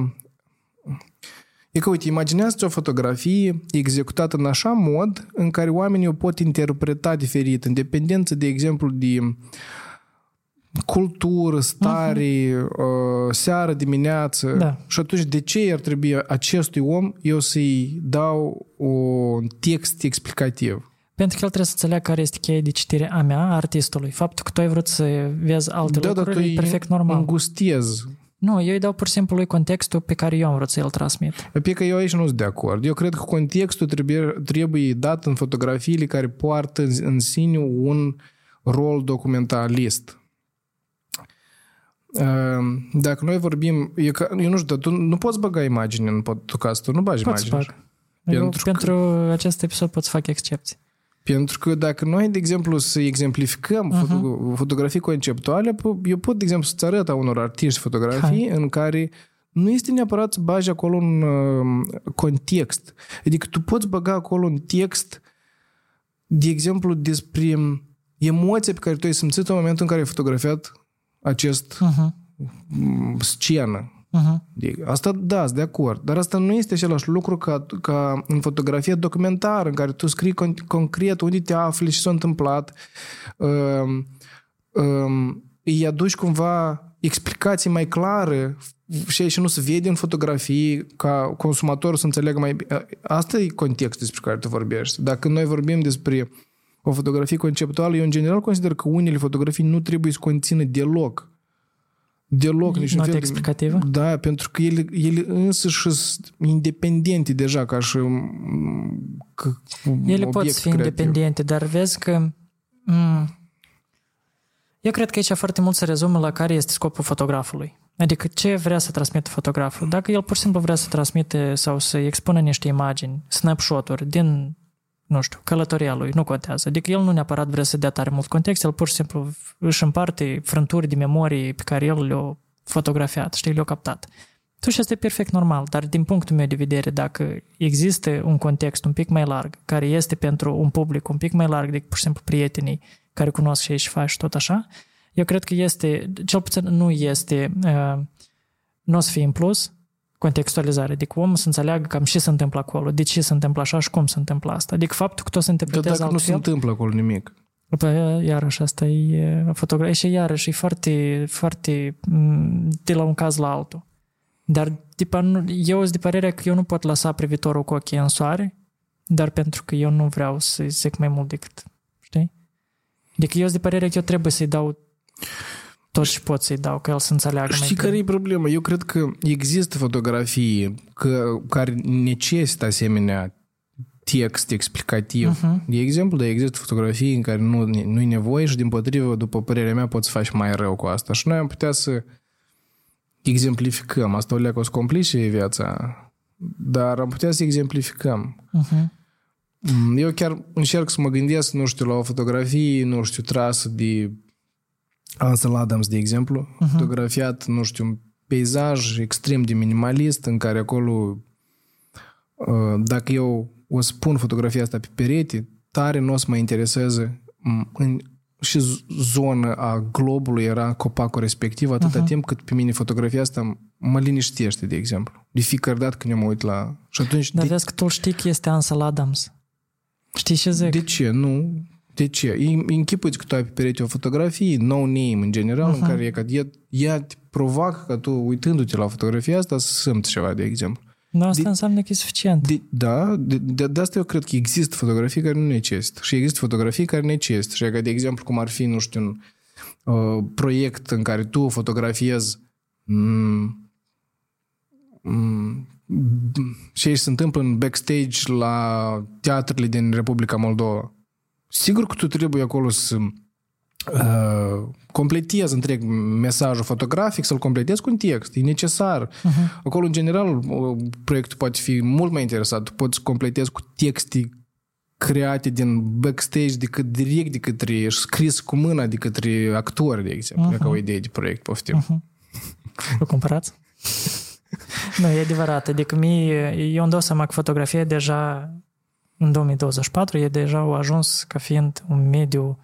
E că, uite, imaginează o fotografie executată în așa mod în care oamenii o pot interpreta diferit, în dependență, de exemplu, de cultură, stare, uh-huh. seară, dimineață. Da. Și atunci de ce ar trebui acestui om eu să-i dau un text explicativ? Pentru că el trebuie să înțeleagă care este cheia de citire a mea, a artistului. Faptul că tu ai vrut să vezi alte da, lucruri dar tu e perfect normal. îngustez. Nu, eu îi dau pur și simplu lui contextul pe care eu am vrut să el transmit. Pe că eu aici nu sunt de acord. Eu cred că contextul trebuie, trebuie dat în fotografiile care poartă în sine un rol documentalist. Ehm, dacă noi vorbim, eu, eu nu știu, tu nu poți băga imagini în podcast, tu nu bagi Poți imagini. Bag. Pentru, eu, pentru acest episod pot să fac excepții. Pentru că dacă noi, de exemplu, să exemplificăm uh-huh. foto- fotografii conceptuale, eu pot, de exemplu, să-ți arăt a unor artiști fotografii Hai. în care nu este neapărat să bagi acolo un uh, context. Adică tu poți băga acolo un text, de exemplu, despre emoția pe care tu ai simțit în momentul în care ai fotografiat acest uh-huh. scenă. Uh-huh. Asta, da, sunt de acord. Dar asta nu este același lucru ca, ca în fotografie documentară, în care tu scrii con- concret unde te afli și s-a întâmplat. Um, um, îi aduci cumva explicații mai clare și și nu se vede în fotografii ca consumatorul să înțeleagă mai bine. Asta e contextul despre care tu vorbești. Dacă noi vorbim despre o fotografie conceptuală, eu în general consider că unele fotografii nu trebuie să conțină deloc. Deloc. Nici Note explicativă? Da, pentru că ele, ele însă și sunt independente deja ca și că, Ele pot fi creativ. independente, dar vezi că m- eu cred că aici foarte mult se rezumă la care este scopul fotografului. Adică ce vrea să transmită fotograful. Dacă el pur și simplu vrea să transmite sau să expună niște imagini, snapshot-uri din nu știu, călătoria lui, nu contează. Adică el nu neapărat vrea să dea tare mult context, el pur și simplu își împarte frânturi de memorie pe care el le-a fotografiat, știi, le-a captat. Tu și asta e perfect normal, dar din punctul meu de vedere, dacă există un context un pic mai larg, care este pentru un public un pic mai larg decât pur și simplu prietenii care cunosc și ei și faci și tot așa, eu cred că este, cel puțin nu este, uh, nu o să fie în plus, contextualizare, adică omul să înțeleagă cam ce se întâmplă acolo, de ce se întâmplă așa și cum se întâmplă asta. Adică faptul că tot se interpretează Dar dacă altfel, nu se întâmplă acolo nimic. Păi, iarăși, asta e fotografie și iarăși e foarte, foarte de la un caz la altul. Dar eu sunt de părere că eu nu pot lăsa privitorul cu ochii în soare, dar pentru că eu nu vreau să zic mai mult decât, știi? Adică eu sunt de părere că eu trebuie să-i dau tot ce pot să-i dau, că el să înțeleagă Știi mai care e problema? Eu cred că există fotografii că, care necesită asemenea text explicativ. Uh-huh. De exemplu, dar există fotografii în care nu, nu e nevoie și din potrivă, după părerea mea, poți să faci mai rău cu asta. Și noi am putea să exemplificăm. Asta o leacă o să complice viața, dar am putea să exemplificăm. Uh-huh. Eu chiar încerc să mă gândesc, nu știu, la o fotografie, nu știu, trasă de Ansel Adams, de exemplu, uh-huh. fotografiat, nu știu, peisaj extrem de minimalist în care acolo uh, dacă eu o să pun fotografia asta pe perete, tare nu o să mă intereseze în, și zona a globului era copacul respectiv atâta uh-huh. timp cât pe mine fotografia asta mă liniștește, de exemplu. De fiecare dată când eu mă uit la... Și atunci... Dar de... vezi că tu știi că este Ansel Adams. Știi ce zic? De ce? Nu. De ce? Închipuiți că tu ai pe perete o fotografie, no name în general, uh-huh. în care e că ea, ea te provoacă ca tu, uitându-te la fotografia asta, să simți ceva, de exemplu. Nu, asta de, înseamnă că e suficient. De, da, de, de, de asta eu cred că există fotografii care nu necesită. Și există fotografii care necesită. Și că, de exemplu, cum ar fi, nu știu, un uh, proiect în care tu fotografiezi mm, mm, ce se întâmplă în backstage la teatrele din Republica Moldova. Sigur că tu trebuie acolo să uh, completezi întreg mesajul fotografic, să-l completezi cu un text. E necesar. Uh-huh. Acolo, în general, proiectul poate fi mult mai interesat. Tu poți completezi cu texte create din backstage decât direct de către, scris cu mâna de către actori, de exemplu, uh-huh. ca o idee de proiect, poftim. Uh-huh. O cumpărați? nu, e adevărat. Adică mie, eu îmi dau seama că fotografia deja în 2024 e deja au ajuns ca fiind un mediu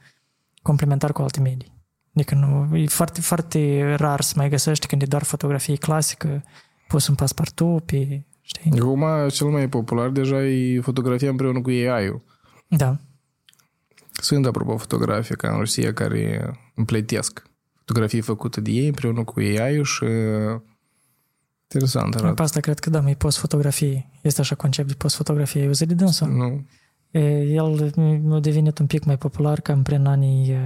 complementar cu alte medii. Adică nu, e foarte, foarte rar să mai găsești când e doar fotografie clasică, pus în paspartu, pe, știi? Acum, cel mai popular deja e fotografia împreună cu AI-ul. Da. Sunt, apropo, fotografii ca în Rusia care împletesc fotografii făcute de ei împreună cu AI-ul și Interesant arată. Pe asta cred că da, mai post fotografie. Este așa concept de post fotografie. Eu zic de dânsul. Nu. El a devenit un pic mai popular cam prin anii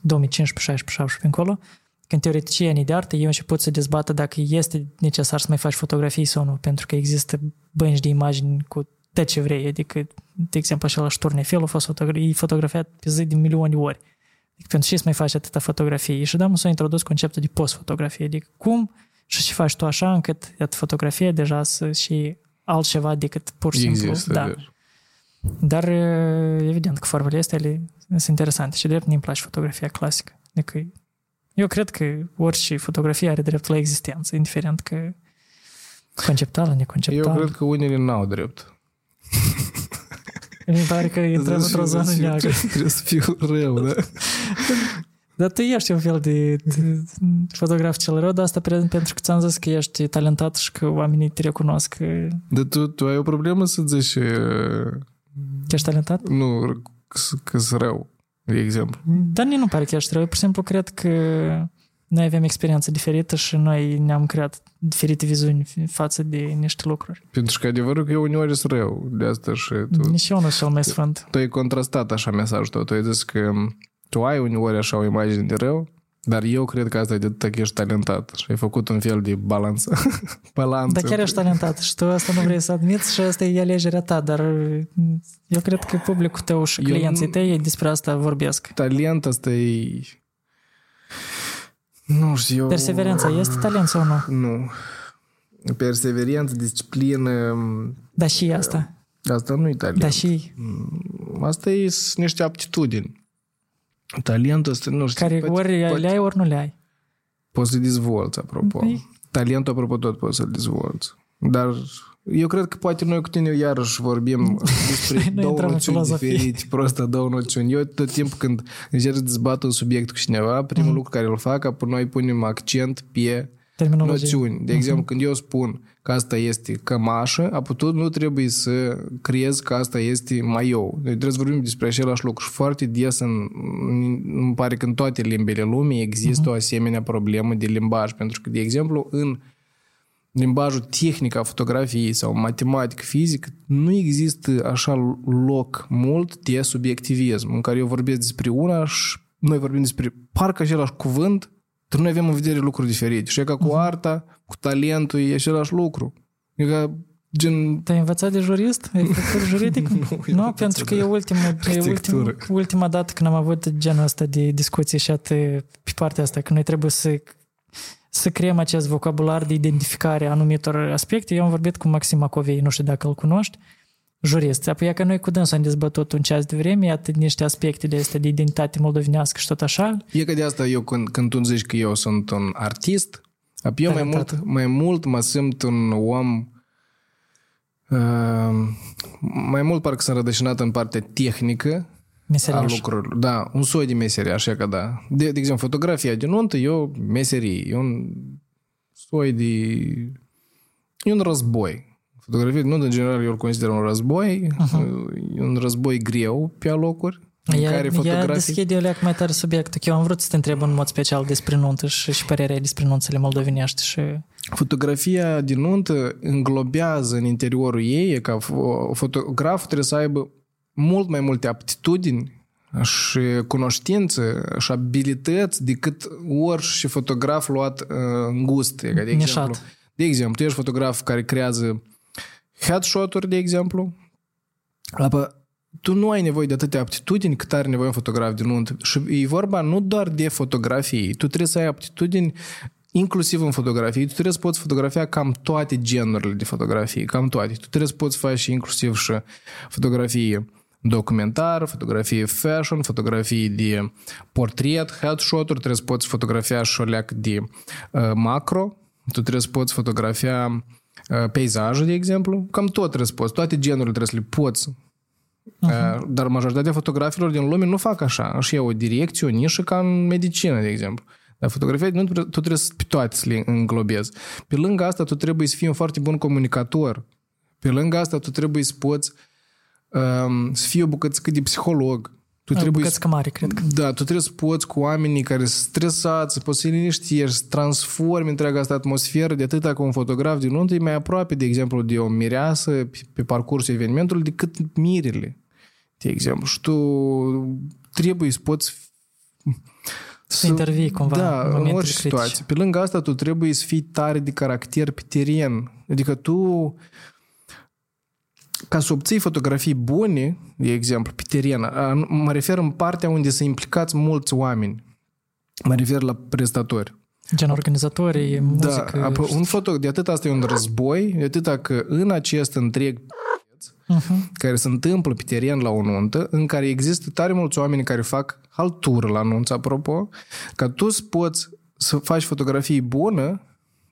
2015, 16, 17 încolo, când teoreticienii de artă eu început să dezbată dacă este necesar să mai faci fotografii sau nu, pentru că există bănci de imagini cu tot ce vrei, adică, de exemplu, așa la Turnefel a fost fotogra- fotografiat pe zi de milioane ori. Adică pentru ce să mai faci atâta fotografie? Și da, s-a introdus conceptul de post-fotografie, adică cum și ce faci tu așa încât iată, fotografie deja să și altceva decât pur și simplu. Există, da. Dar evident că formele astea sunt interesante și drept nu-mi place fotografia clasică. Adică eu cred că orice fotografie are drept la existență, indiferent că conceptuală, neconceptuală. Eu cred că unele n-au drept. Mi pare că intrăm într-o zonă neagră. Trebuie să fiu rău, da? Dar tu ești un fel de, de fotograf cel rău, dar asta pentru că ți-am zis că ești talentat și că oamenii te recunosc. Dar tu, tu ai o problemă să zici... Că ești talentat? Nu, că sunt rău, de exemplu. Dar nici nu pare că ești rău. Eu, pur și simplu, cred că noi avem experiență diferită și noi ne-am creat diferite viziuni față de niște lucruri. Pentru că adevărul că eu uneori sunt rău de asta și tu... Nici eu nu sunt cel mai sfânt. Tu ai contrastat așa mesajul tău. Tu ai zis că tu ai uneori așa o imagine de rău, dar eu cred că asta e de atât că ești talentat și ai făcut un fel de balanță. balanță. Dar chiar ești talentat și tu asta nu vrei să admiți și asta e alegerea ta, dar eu cred că publicul tău și clienții tăi despre asta vorbesc. Talent asta e... Nu știu, eu... Perseverența este talent sau nu? Nu. Perseverență, disciplină... Da și asta. Asta nu e talent. Da și... Asta e niște aptitudini. Talentul ăsta, nu știu... Care ori poate, le ai, ori nu le ai. Poți să dezvolți, apropo. Păi... Talentul, apropo, tot poți să-l dezvolți. Dar eu cred că poate noi cu tine iarăși vorbim despre două noțiuni diferite, prost două noțiuni. Eu tot timpul când încerc să dezbat un subiect cu cineva, primul mm. lucru care îl fac, apoi noi punem accent pe noțiuni. De exemplu, mm-hmm. când eu spun că asta este cămașă, apoi tu nu trebuie să crezi că asta este maiou. Noi trebuie să vorbim despre același lucru. Și foarte des în, îmi pare că în toate limbile lumii există uh-huh. o asemenea problemă de limbaj. Pentru că, de exemplu, în limbajul tehnic a fotografiei sau matematic, fizic, nu există așa loc mult de subiectivism, în care eu vorbesc despre una și noi vorbim despre parcă același cuvânt, dar noi avem în vedere lucruri diferite. Și e ca cu uh-huh. arta, cu talentul, e același lucru. E ca gen... Te-ai învățat de jurist? Ai făcut juridic? nu, nu pentru că e ultima, e ultima, ultima dată când am avut genul ăsta de discuții și atât pe partea asta, că noi trebuie să să creăm acest vocabular de identificare a anumitor aspecte. Eu am vorbit cu Maxim Macovei, nu știu dacă îl cunoști, jurist. Apoi că noi cu dânsul am dezbătut un ceas de vreme, iată niște aspecte de astea de identitate moldovenească și tot așa. E că de asta eu când, când tu zici că eu sunt un artist, Eu mai Talentat. mult, mai mult mă simt un om uh, mai mult parcă sunt rădășinat în partea tehnică a Meseriaș. lucrurilor. Da, un soi de meserie, așa că da. De, de exemplu, fotografia de nuntă e o meserie, e un soi de... e un război. Fotografia de nuntă, în general, eu îl consider un război, uh-huh. e un război greu pe alocuri, în Ea, care ea fotografii... deschide o leacă mai tare subiectul, că eu am vrut să te întreb în mod special despre nuntă și, și părerea despre nunțele moldovenești și... Fotografia din nuntă înglobează în interiorul ei, e ca fo- fotograful trebuie să aibă mult mai multe aptitudini și cunoștință și abilități decât orice fotograf luat uh, în gust. E ca De Nișat. exemplu, de exemplu, tu ești fotograf care creează headshot-uri, de exemplu, Apoi, tu nu ai nevoie de atâtea aptitudini cât are nevoie un fotograf de nuntă. Și e vorba nu doar de fotografii. Tu trebuie să ai aptitudini inclusiv în fotografie. Tu trebuie să poți fotografia cam toate genurile de fotografie, cam toate. Tu trebuie să poți face și inclusiv și fotografie documentar, fotografie fashion, fotografii de portret, headshot-uri, trebuie să poți fotografia și o leacă de uh, macro, tu trebuie să poți fotografia uh, peisaje, de exemplu, cam tot trebuie să poți, toate genurile trebuie să le poți Uh-huh. Dar majoritatea fotografilor din lume nu fac așa. Și e o direcție, o nișă ca în medicină, de exemplu. Dar fotografia, nu, tu trebuie să pe toate să le înglobezi. Pe lângă asta, tu trebuie să fii un foarte bun comunicator. Pe lângă asta, tu trebuie să poți um, să fii o bucățică de psiholog. Tu trebuie Bucățică mare, cred că. da, tu trebuie să poți cu oamenii care sunt stresați, să poți să-i liniștești, să transformi întreaga asta atmosferă de atâta că un fotograf din nuntă e mai aproape, de exemplu, de o mireasă pe, pe parcursul evenimentului decât mirile, de exemplu. Și tu trebuie să poți Să intervii cumva da, în în momentele orice critice. situație. Pe lângă asta, tu trebuie să fii tare de caracter pe teren. Adică tu, ca să obții fotografii bune, de exemplu, pe teren, a, mă refer în partea unde să implicați mulți oameni. Mă refer la prestatori. Gen organizatorii, muzică. Da, apă, un foto, de atât asta e un război, de atâta că în acest întreg uh-huh. care se întâmplă pe teren la o nuntă, în care există tare mulți oameni care fac haltură la nunță, apropo, ca tu să poți să faci fotografii bună,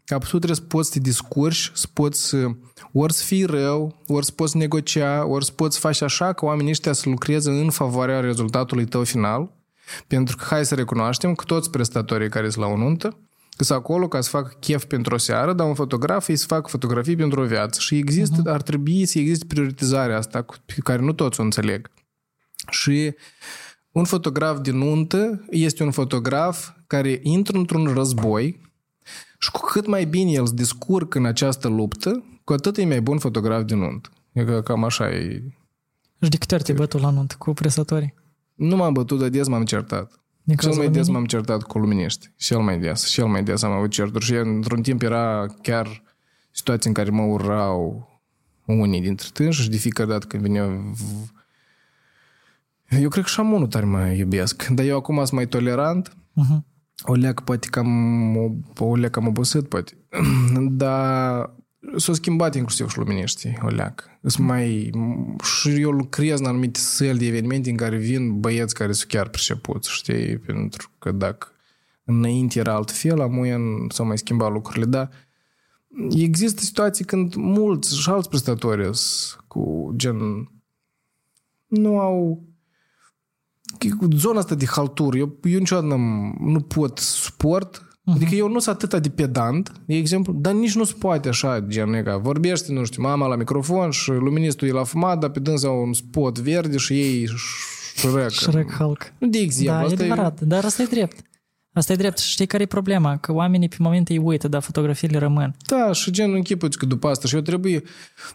ca tu trebuie să poți să te discurci, să poți să, ori să fii rău, ori să poți negocia, ori să poți face așa că oamenii ăștia să lucreze în favoarea rezultatului tău final, pentru că hai să recunoaștem că toți prestatorii care sunt la o nuntă, că sunt acolo ca să facă chef pentru o seară, dar un fotograf e să facă fotografii pentru o viață. Și există, uh-huh. ar trebui să existe prioritizarea asta, cu- pe care nu toți o înțeleg. Și un fotograf de nuntă este un fotograf care intră într-un război și cu cât mai bine el se descurcă în această luptă, cu atât e mai bun fotograf de nuntă. E că cam așa e. Și de câte ori te-ai bătut la nuntă cu prestatorii? Nu m-am bătut, dar des m-am certat. Din Cel cauza mai des luminii? m-am certat cu luminiști. Cel mai des. Cel mai des am avut certuri. Și într-un timp era chiar situații în care mă urau unii dintre tânși și de fiecare dată când vinea... v- Eu cred că și am unul tare mă iubesc. Dar eu acum sunt mai tolerant. Uh-huh. O leacă poate cam... O leacă am obosit, poate. Dar s-a schimbat inclusiv și luminiștii, o leacă. Sunt mai... Și eu lucrez în anumite săli de evenimente în care vin băieți care sunt chiar pricepuți, știi? Pentru că dacă înainte era altfel, amuia s-au mai schimbat lucrurile, dar există situații când mulți și alți prestatori sunt cu gen... Nu au zona asta de halturi, eu, eu niciodată n-am, nu pot suport. Uh-huh. Adică eu nu sunt atât de pedant, de exemplu, dar nici nu se poate așa, gen, e ca vorbește, nu știu, mama la microfon și luministul e la fumat, dar pe dânsa un spot verde și ei șrec. Shrek Hulk. Nu de exemplu. Da, e asta adevărat, dar asta e drept. Asta e drept. Și știi care e problema? Că oamenii pe momente îi uită, dar fotografiile rămân. Da, și gen închipuți că după asta și eu trebuie,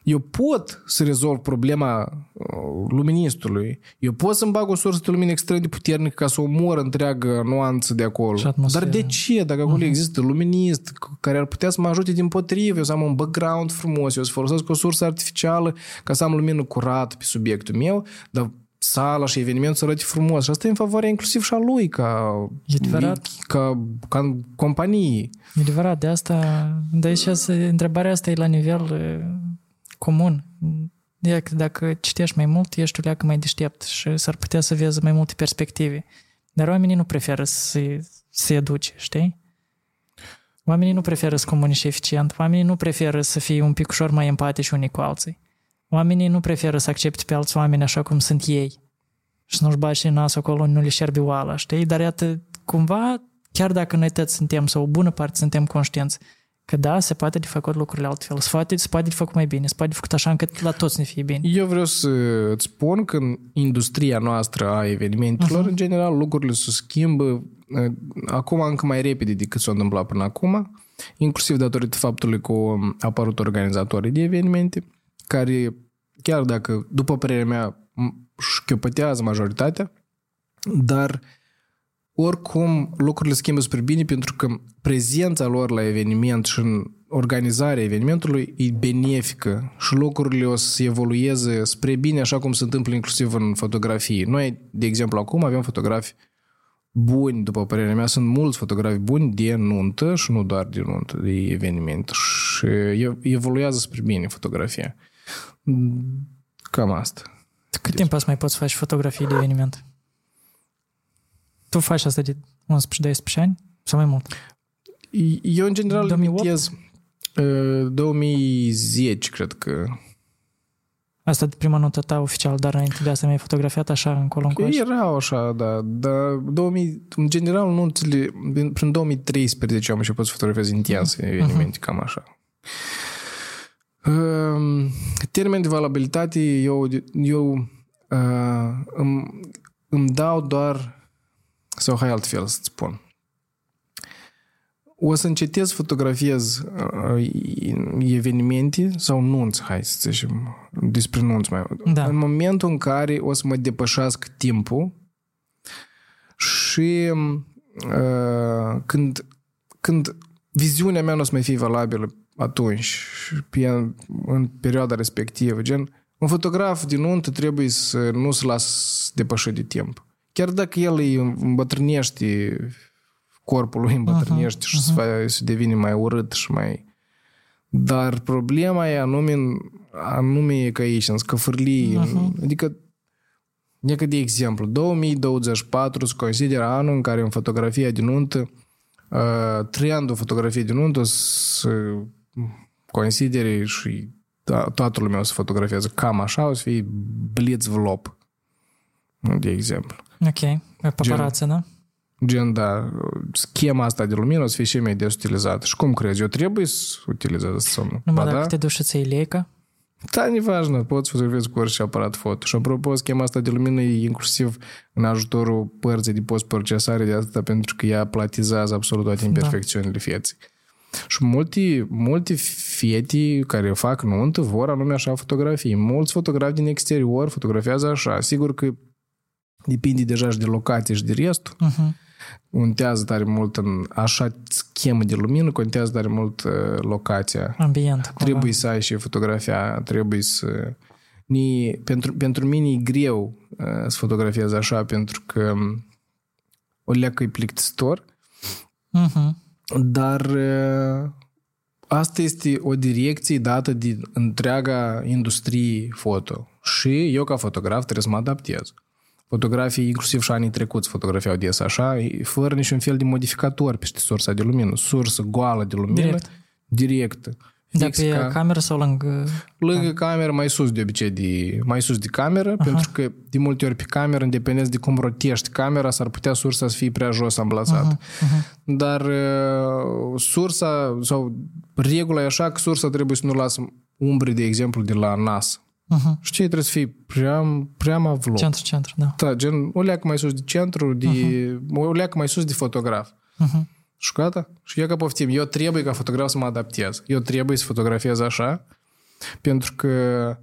eu pot să rezolv problema uh, luministului, eu pot să-mi bag o sursă de lumină extrem de puternică ca să omor întreagă nuanță de acolo. Și atmosferă. Dar de ce? Dacă acolo uh-huh. există luminist care ar putea să mă ajute din potrivă, eu să am un background frumos, eu să folosesc o sursă artificială ca să am lumină curată pe subiectul meu, dar sala și evenimentul să arate frumos. Și asta e în favoarea inclusiv și a lui ca, E adevărat. ca, ca companie. E adevărat, de asta, de aici întrebarea asta e la nivel uh, comun. E că dacă citești mai mult, ești o leacă mai deștept și s-ar putea să vezi mai multe perspective. Dar oamenii nu preferă să se educe, știi? Oamenii nu preferă să comunice eficient, oamenii nu preferă să fie un pic ușor mai empatici unii cu alții. Oamenii nu preferă să accepte pe alți oameni așa cum sunt ei și nu-și bagi în nas acolo, nu le șerbi oala, știi? Dar iată, cumva, chiar dacă noi toți suntem, sau o bună parte suntem conștienți, că da, se poate de făcut lucrurile altfel, se poate, se poate de făcut mai bine, se poate de făcut așa încât la toți ne fie bine. Eu vreau să îți spun că în industria noastră a evenimentelor, uh-huh. în general, lucrurile se schimbă acum încă mai repede decât s-a întâmplat până acum, inclusiv datorită faptului că au apărut organizatorii de evenimente, care, chiar dacă, după părerea mea, șchiopătează majoritatea, dar oricum lucrurile schimbă spre bine pentru că prezența lor la eveniment și în organizarea evenimentului e benefică și lucrurile o să evolueze spre bine așa cum se întâmplă inclusiv în fotografii. Noi, de exemplu, acum avem fotografi buni, după părerea mea, sunt mulți fotografi buni de nuntă și nu doar de nuntă, de eveniment și evoluează spre bine fotografia. Cam asta. Cât timp ați mai poți face fotografii de eveniment? Tu faci asta de 11-12 ani? Sau mai mult? Eu, în general, 2008? limitez 2010, cred că. Asta de prima notă ta oficial, dar înainte de asta mi-ai fotografiat așa încolo încoace? Era așa, da. Dar 2000, în general, nu prin 2013 am început să fotografiez intens uh-huh. evenimente, uh-huh. cam așa. Ehm, termen de valabilitate, eu, eu uh, îmi, îmi dau doar, sau hai altfel să spun, o să încetez fotografiez uh, evenimente sau nunți, hai să zicem, despre nunți mai da. În momentul în care o să mă depășească timpul și uh, când, când viziunea mea nu o să mai fie valabilă atunci, pe, în perioada respectivă. Gen, un fotograf din nuntă trebuie să nu se lasă depășit de timp. Chiar dacă el îi îmbătrânește corpul lui îmbătrânește uh-huh, și uh-huh. Se, se devine mai urât și mai... Dar problema e anume, anume e că aici, în scăfârlii, uh-huh. adică Necă de exemplu, 2024 se consideră anul în care în fotografia din nuntă, uh, trendul fotografiei din nuntă să considere și toată lumea o să fotografiază cam așa, o să fie blitz vlog, de exemplu. Ok, paparață, da? Gen, da, schema asta de lumină o să fie și mai des utilizată. Și cum crezi? Eu trebuie să utilizez asta sau nu? Numai dacă da? te duci să iei leica? Da, неважно, poți fotografezi cu orice aparat foto. Și apropo, schema asta de lumină e inclusiv în ajutorul părții de post-procesare de asta pentru că ea platizează absolut toate imperfecțiunile da. vieții. Și multe, multe fete care fac nuntă vor anume așa fotografii. Mulți fotografi din exterior fotografiază așa. Sigur că depinde deja și de locație și de restul. Uh-huh. Contează tare mult în așa schemă de lumină, contează tare mult uh, locația. Ambient. Trebuie cumva. să ai și fotografia, trebuie să... Ni, pentru, pentru mine e greu uh, să fotografiez așa, pentru că um, o leacă e plictisitor. Uh-huh. Dar asta este o direcție dată de întreaga industrie foto. Și eu, ca fotograf, trebuie să mă adaptez. Fotografii, inclusiv și anii trecuți, fotografiau des așa, fără niciun fel de modificator peste sursa de lumină. Sursă goală de lumină, direct. directă. Da, pe ca... cameră sau lângă... Lângă cameră, mai sus de obicei, de, mai sus de cameră, Aha. pentru că de multe ori pe cameră, independent de cum rotești camera, s-ar putea sursa să fie prea jos amblasată. Uh-huh. Uh-huh. Dar uh, sursa, sau regula e așa că sursa trebuie să nu lasă umbre, de exemplu, de la nas. Uh-huh. Și ce trebuie să fie prea, prea vlog. Centru, centru, da. Da, gen o leacă mai sus de centru, de, uh-huh. o leacă mai sus de fotograf. Uh-huh. Și gata. Și eu ca poftim, eu trebuie ca fotograf să mă adaptez. Eu trebuie să fotografiez așa, pentru că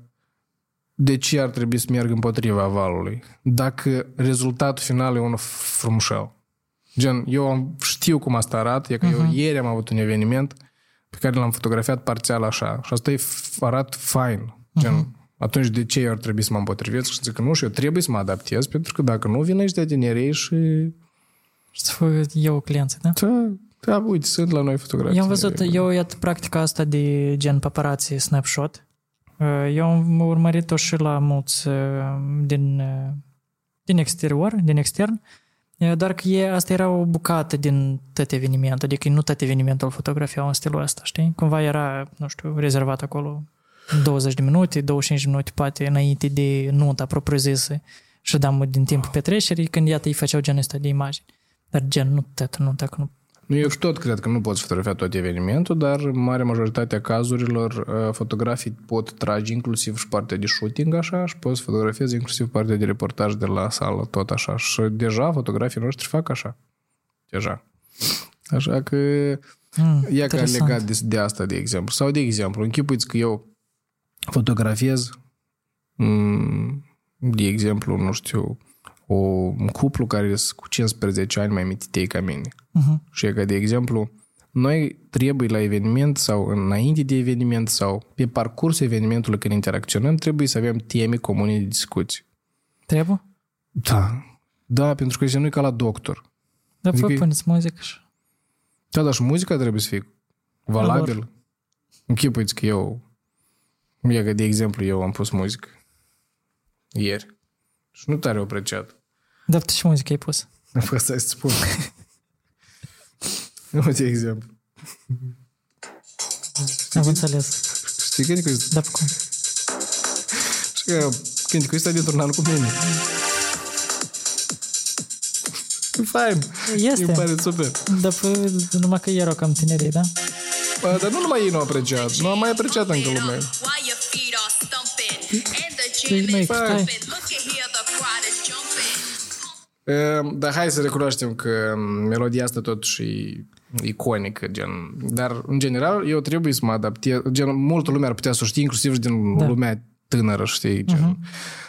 de ce ar trebui să merg împotriva valului? Dacă rezultatul final e unul frumușel. Gen, eu am, știu cum asta arată, e că uh-huh. eu mhm. ieri am avut un eveniment pe care l-am fotografiat parțial așa și asta e arată fain. Gen, uh-huh. atunci de ce eu ar trebui să mă împotrivesc și zic că nu, și eu trebuie să mă adaptez pentru că dacă nu vin aici de tinerei și și să fac eu clienții, da? Da, da, uite, sunt la noi fotografii. Eu am văzut, eu iat practica asta de gen paparazzi snapshot. Uh, eu am urmărit-o și la mulți uh, din, uh, din exterior, din extern. E, Doar că e, asta era o bucată din tot evenimentul, adică nu tot evenimentul fotografiau în stilul ăsta, știi? Cumva era, nu știu, rezervat acolo 20 de minute, 25 de minute, poate înainte de nunta propriu-zisă și dam din timp petrecerii, când iată îi făceau genul ăsta de imagini. Dar gen, nu tot, nu, dacă nu Nu, eu și tot cred că nu poți fotografia tot evenimentul, dar în mare majoritatea cazurilor uh, fotografii pot trage inclusiv și partea de shooting așa și poți fotografiezi inclusiv partea de reportaj de la sală, tot așa. Și deja fotografii noștri fac așa. Deja. Așa că Mm, Ia ca interesant. legat de, de asta, de exemplu. Sau, de exemplu, închipuiți că eu fotografiez, mm, de exemplu, nu știu, o, un cuplu care sunt cu 15 ani mai mititei ca mine. Mhm. Și e ca, de exemplu, noi trebuie la eveniment sau înainte de eveniment sau pe parcursul evenimentului când interacționăm, trebuie să avem teme comune de discuții. Trebuie? Da. Da, pentru că nu e ca la doctor. Dar Adică vă e- puneți muzică și... Da, dar și muzica trebuie să fie valabilă. Închipuiți că eu, e că de exemplu, eu am pus muzică ieri și nu tare o apreciat. Dar tu ce muzică ai pus? Am fost să-ți spun. Nu, de exemplu. Am înțeles. Știi când că Dar cum? știi că când că stai dintr-un an cu mine. E fain. Este. Îmi pare super. Dar pă, numai că erau cam tinerii, da? Bă, dar nu numai ei nu au apreciat. Nu am mai apreciat încă lumea. While your feet Dar hai să recunoaștem că melodia asta totuși e iconică, gen. Dar, în general, eu trebuie să mă adaptez. Gen, multă lume ar putea să o știe, inclusiv și din Da. lumea tânără, știi, gen.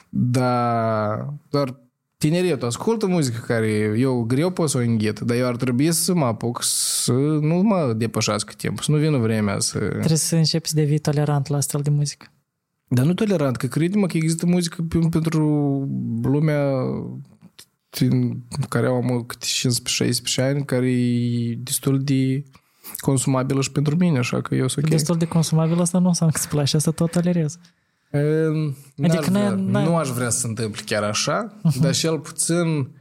Dar, doar tineretul ascultă muzică care eu greu pot să o înghet, dar eu ar trebui să mă apuc să nu mă depășească timpul, să nu vină vremea să... Trebuie să începi să devii tolerant la astfel de muzică. Dar nu tolerant, că crede-mă că există muzică pe- pentru lumea din, care au mă, câte 15-16 ani, care e destul de consumabilă și pentru mine, așa că eu sunt ok. Destul de consumabil asta nu înseamnă că îți place, asta tot tolerez. Ehm, N-aș Adică vrea, n-ai- n-ai- nu aș vrea să se întâmple chiar așa, dar cel puțin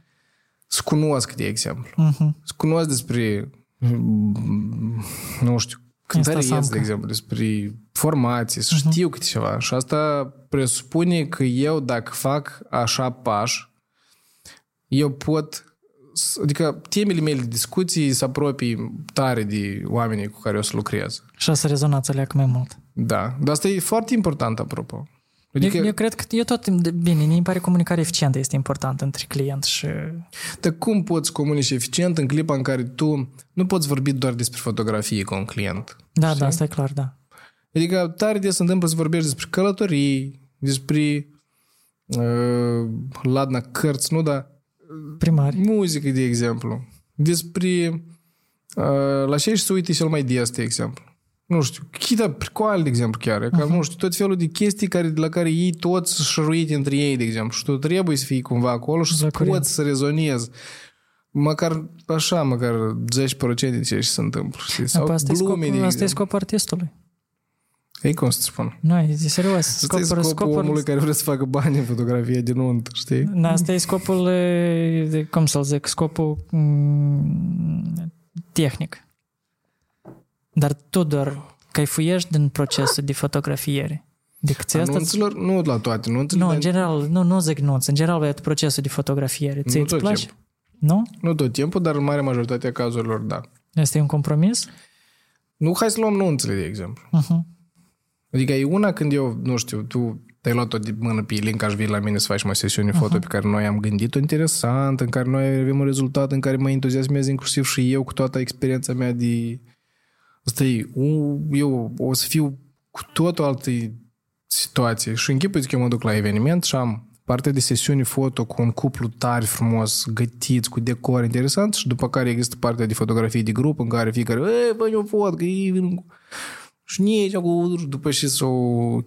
să cunosc, de exemplu. Mhm. Să cunosc despre, mm, nu știu, cântăreți, samca. de exemplu, despre formații, să știu câte ceva. Și asta presupune că eu, dacă fac așa pași, eu pot s- Adică temele mele de discuții se apropii tare de oamenii cu care o să lucrez. Și să rezonați alea mai mult. Da. Dar asta e foarte important, apropo. Adică... Eu, eu cred că eu tot, bine, mi pare comunicarea eficientă este importantă între client și... Dar cum poți comunici eficient în clipa în care tu nu poți vorbi doar despre fotografie cu un client? Da, da, asta e clar, da. Adică tare de se întâmplă să vorbești despre călătorii, despre uh, ladna cărți, nu, dar Primari. muzică, de exemplu. Despre uh, la ce ești să uite cel mai des, de exemplu. Nu știu, chita pricoale, de exemplu, chiar. Uh-huh. Că, nu știu, tot felul de chestii care, la care ei toți șăruite între ei, de exemplu. Și tu trebuie să fii cumva acolo și La să curent. poți să rezonezi. Măcar așa, măcar 10% din ce se întâmplă. Știi? Sau Apoi asta e glume, scopul, de asta e exemplu. scopul artistului. Ei, cum să spun? Nu, e serios. Asta e Scopul, scopul omului care vrea să facă bani în fotografie de nuntă, știi? Da, asta e scopul, e, de- cum să-l zic, scopul mm, tehnic. Dar tu doar caifuiești din procesul de fotografiere. Decât ți asta... Anunților, nu la toate nunțile, Nu, dar în general, nu, nu zic nunți, în general e procesul de fotografiere. Ți Nu îți tot place? timpul. Nu? nu tot timpul, dar în mare majoritatea cazurilor, da. Este un compromis? Nu, hai să luăm nunțile, de exemplu. Uh-huh. Adică e una când eu, nu știu, tu te-ai luat-o de mână pe link, aș vii la mine să faci o sesiune foto pe care noi am gândit-o interesant, în care noi avem un rezultat în care mă entuziasmez inclusiv și eu cu toată experiența mea de... Asta e, un- eu o să fiu cu tot o altă situație. Și închipuiți că eu mă duc la eveniment și am parte de sesiune foto cu un cuplu tare frumos, gătiți, cu decor interesant și după care există partea de fotografii de grup în care fiecare, ei, bă, eu fot, că ei vin cu... Și nici cu după și s-o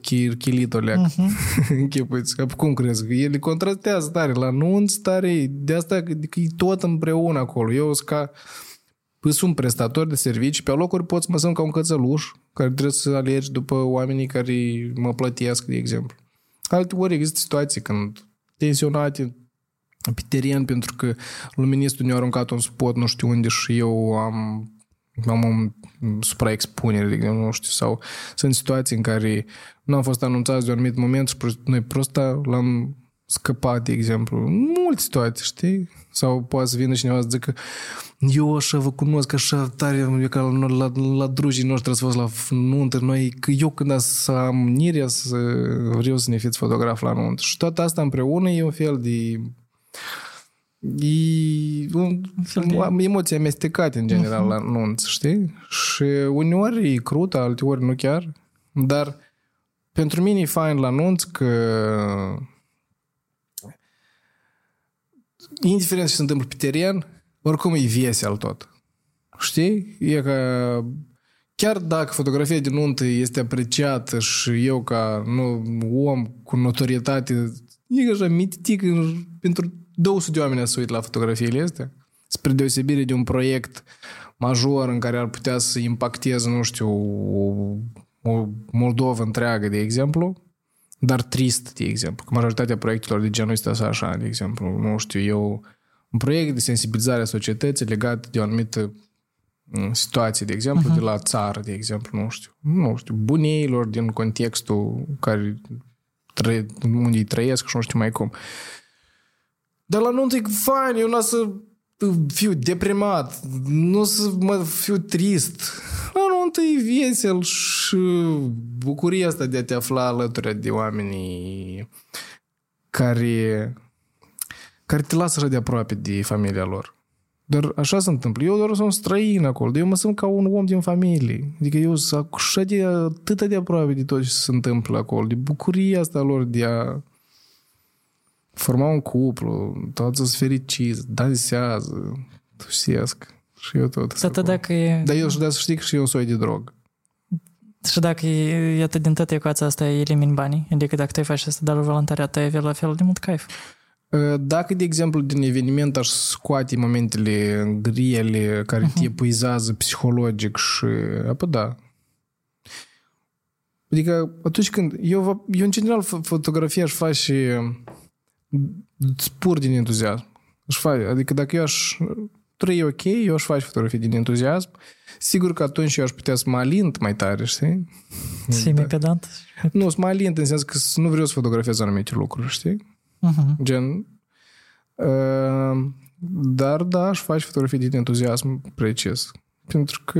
chir, chilit o leacă. Uh-huh. Închipuiți, că cum crezi? Că ele contrastează tare, la nunți tare, de asta că că e tot împreună acolo. Eu sunt ca Păi sunt prestator de servicii, pe locuri pot să mă sunt ca un cățăluș care trebuie să alergi după oamenii care mă plătesc, de exemplu. Alte ori există situații când tensionate, pe teren pentru că luministul ne-a aruncat un spot nu știu unde și eu am am o supraexpunere, de exemplu, nu știu, sau sunt situații în care nu am fost anunțați de un anumit moment și prost- noi prosta l-am scăpat, de exemplu. Multe situații, știi? Sau poate să vină cineva să zică eu așa vă cunosc așa tare, eu ca la, la, la drujii noștri ați fost la f- nuntă, noi, că eu când să am nirea să vreau să ne fiți fotograf la nuntă. Și toată asta împreună e un fel de E un, fel de- de... emoții amestecate în general la nunți, știi? Și uneori e crud, alteori nu chiar, dar pentru mine e fain la nunți că indiferent ce se întâmplă pe teren, oricum e vesel tot. Știi? E ca chiar dacă fotografia de nuntă este apreciată și eu ca nu, om cu notorietate, e așa mititic în- pentru 200 de oameni să uit la fotografiile astea, spre deosebire de un proiect major în care ar putea să impacteze, nu știu, o, o Moldova întreagă, de exemplu, dar trist, de exemplu, că majoritatea proiectelor de genul ăsta sunt așa, de exemplu, nu știu, eu un proiect de sensibilizare a societății legat de o anumită mm, situație, de exemplu, uh-huh. de la țară, de exemplu, nu știu, nu știu, buneilor din contextul care trăie, unde îi trăiesc și nu știu mai cum. Dar la nuntă e fain, eu nu o să fiu deprimat, nu o să mă fiu trist. La nuntă e vesel și bucuria asta de a te afla alături de oamenii care, care te lasă așa de aproape de familia lor. Dar așa se întâmplă. Eu doar sunt străin acolo. Eu mă simt ca un om din familie. Adică eu sunt așa de atât de aproape de tot ce se întâmplă acolo. De bucuria asta lor de a forma un cuplu, toți sunt fericiți, dansează, tusesc. Și eu tot. sunt Atât acolo. dacă e, Dar eu și să știi că și eu un soi de drog. și dacă e, e atât din toată ecuația asta elimini banii, adică dacă tu faci asta, dar voluntariat, tu ai avea la fel de mult caif. Dacă, de exemplu, din eveniment aș scoate momentele grele care te epuizează psihologic și... Apă da. Adică atunci când... Eu, vă- eu în general, fo- fotografia aș face spur din entuziasm. Aș face, adică dacă eu aș trăi ok, eu aș face fotografii din entuziasm. Sigur că atunci eu aș putea să mă alint mai tare, știi? Să da. pedant. Nu, să mă alint în sens că nu vreau să fotografiez anumite lucruri, știi? Uh-huh. Gen... Uh, dar da, aș face fotografii din entuziasm precis. Pentru că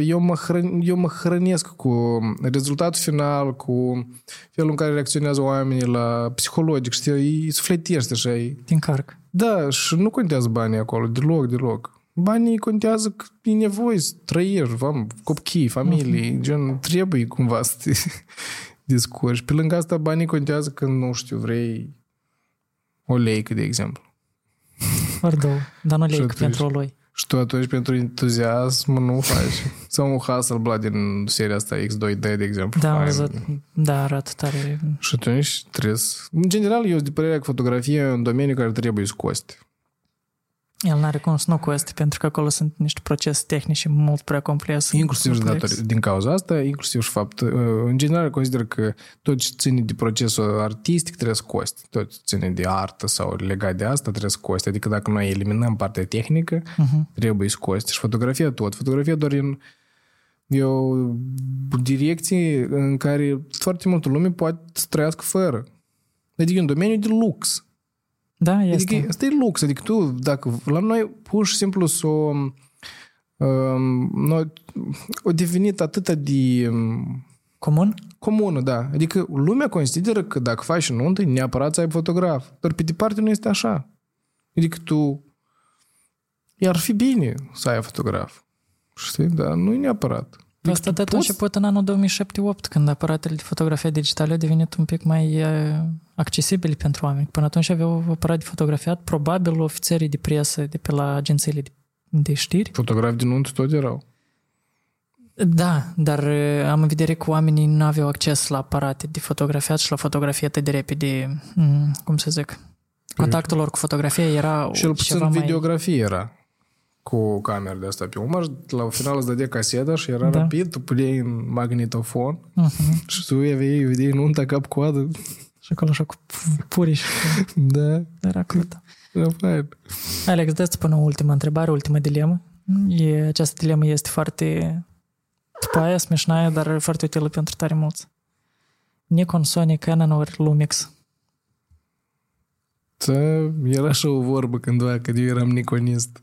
eu mă, hrăn, eu mă hrănesc cu rezultatul final, cu felul în care reacționează oamenii la psihologic, știi, îi sufletește așa. e- Din carc. Da, și nu contează banii acolo, deloc, deloc. Banii contează că e nevoie să trăiești, am copii, familie, gen, trebuie cumva să te descurci. Pe lângă asta, banii contează când, nu știu, vrei o leică, de exemplu. Ori două. Dar nu Și leic atunci- pentru o loi. Și tu atunci pentru entuziasm nu faci. Sau un Hasselblad din seria asta X2D, de exemplu. Da, am fain. văzut. Da, arată tare. Și atunci trebuie să... În general, eu sunt de părere că fotografia e un domeniu care trebuie scoste. El n-are cum să nu coste, pentru că acolo sunt niște procese tehnice mult prea complexe. Inclusiv și complexe. dator, din cauza asta, inclusiv și fapt, uh, în general consider că tot ce ține de procesul artistic trebuie să coste. Tot ce ține de artă sau legat de asta trebuie să coste. Adică dacă noi eliminăm partea tehnică, Mhm. trebuie să coste. Și fotografia tot. Fotografia doar în e o direcție în care foarte multă lume poate să trăiască fără. Adică e un domeniu de lux. Da, este. Adică asta e lux. Adică tu, dacă la noi pur și simplu s-o um, noi, o devenit atât de um, Comun? comună, da. Adică lumea consideră că dacă faci nuntă, neapărat să ai fotograf. Dar pe departe nu este așa. Adică tu ar fi bine să ai fotograf. Știi? Dar nu e neapărat. Pe asta tu de a poți- început în anul 2007-2008, când aparatele de fotografie digitale au devenit un pic mai uh, accesibile pentru oameni. Până atunci aveau aparat de fotografiat, probabil ofițerii de presă de pe la agențiile de, de știri. Fotografi din nuntă tot erau. Da, dar uh, am în vedere că oamenii nu aveau acces la aparate de fotografiat și la fotografie atât de repede, mm, cum să zic, contactul lor cu fotografia era Cel puțin ceva mai... videografie era cu camera de asta pe umăr, la final îți dădea caseta și era da. rapid, tu puneai în magnetofon uh-huh. și tu vei vedeai nunta cap-coadă. Și acolo așa cu puri și cu... Da. Era crută. Era da, fain. Alex, dă până o ultimă întrebare, ultima dilemă. E, această dilemă este foarte tăpaia, smișnaia, dar foarte utilă pentru tare mulți. Nikon, Sony, Canon ori Lumix? Da, era așa o vorbă cândva, când eu eram niconist.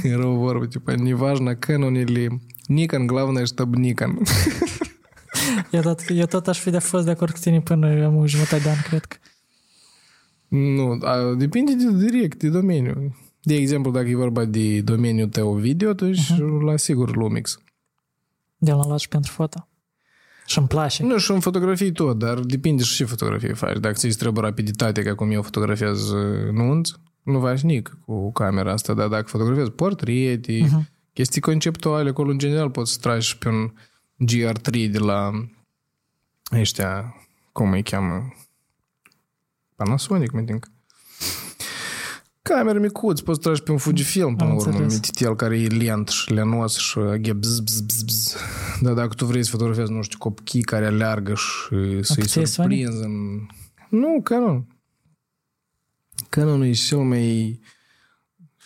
Era o vorbă, tipa, неважно, Canon или Nikon, главное, чтобы Nikon. Eu tot, eu tot aș fi de fost de acord cu tine până am o jumătate de an, cred că. Nu, a, depinde de direct, de domeniu. De exemplu, dacă e vorba de domeniul tău video, atunci uh-huh. la sigur Lumix. De la luat și pentru foto. Și îmi place. Nu, și în fotografii tot, dar depinde și ce fotografie faci. Dacă ți trebuie rapiditate, ca cum eu fotografiez uh, nunți, nu faci nici cu camera asta, dar dacă fotografiezi portrete, uh-huh. chestii conceptuale, acolo în general poți să tragi și pe un GR3 de la ăștia, cum îi cheamă? Panasonic, mă think. Camere micuți, poți tragi pe un Fujifilm, până la urmă, înțeles. mititel care e lent și lenos și aghe bzz, bzz, bzz, bzz. Dar dacă tu vrei să fotografezi, nu știu, copchii care aleargă și să-i tu ți-ai Sony? surprinzi în... Nu, Canon. Canon e cel mai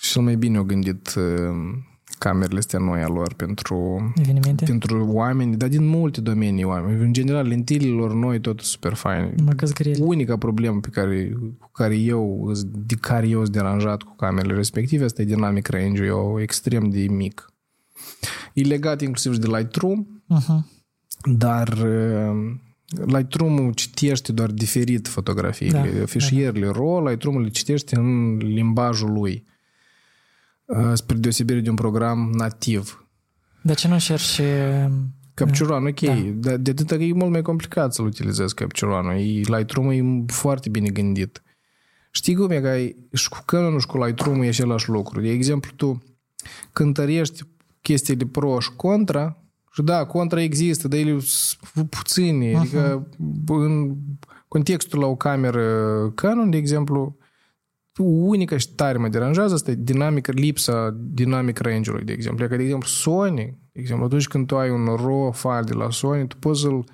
cel mai bine au gândit uh, camerele astea noi a lor pentru Evenimente. pentru oameni, dar din multe domenii oameni. În general, lentilele lor noi tot super faine. Numai că grele. Unica problemă pe care, cu care eu, de care eu sunt deranjat cu camerele respective, asta e dynamic range-ul, e extrem de mic. E legat inclusiv și de Lightroom, Uh-huh. dar uh, Lightroom-ul citește doar diferit fotografiile. Da, Fișierele RAW, Lightroom-ul le citește în limbajul lui. Uh, Spre deosebire de un program nativ. De ce nu încerci um, Capture-One, ok, Da. dar de atât că e mult mai complicat să-l utilizezi Capture-One. E, Lightroom e foarte bine gândit. Știi cum e că ai, și cu Canon și cu Lightroom e același lucru. De exemplu, tu cântărești chestiile pro și contra și da, contra există, dar ele sunt puține. Uh-huh. Adică în contextul la o cameră Canon, de exemplu, unica și tare mă deranjează asta e dinamică, lipsa dinamic range-ului, de exemplu. Că, de exemplu, Sony, de exemplu, atunci când tu ai un RAW file de la Sony, tu poți să-l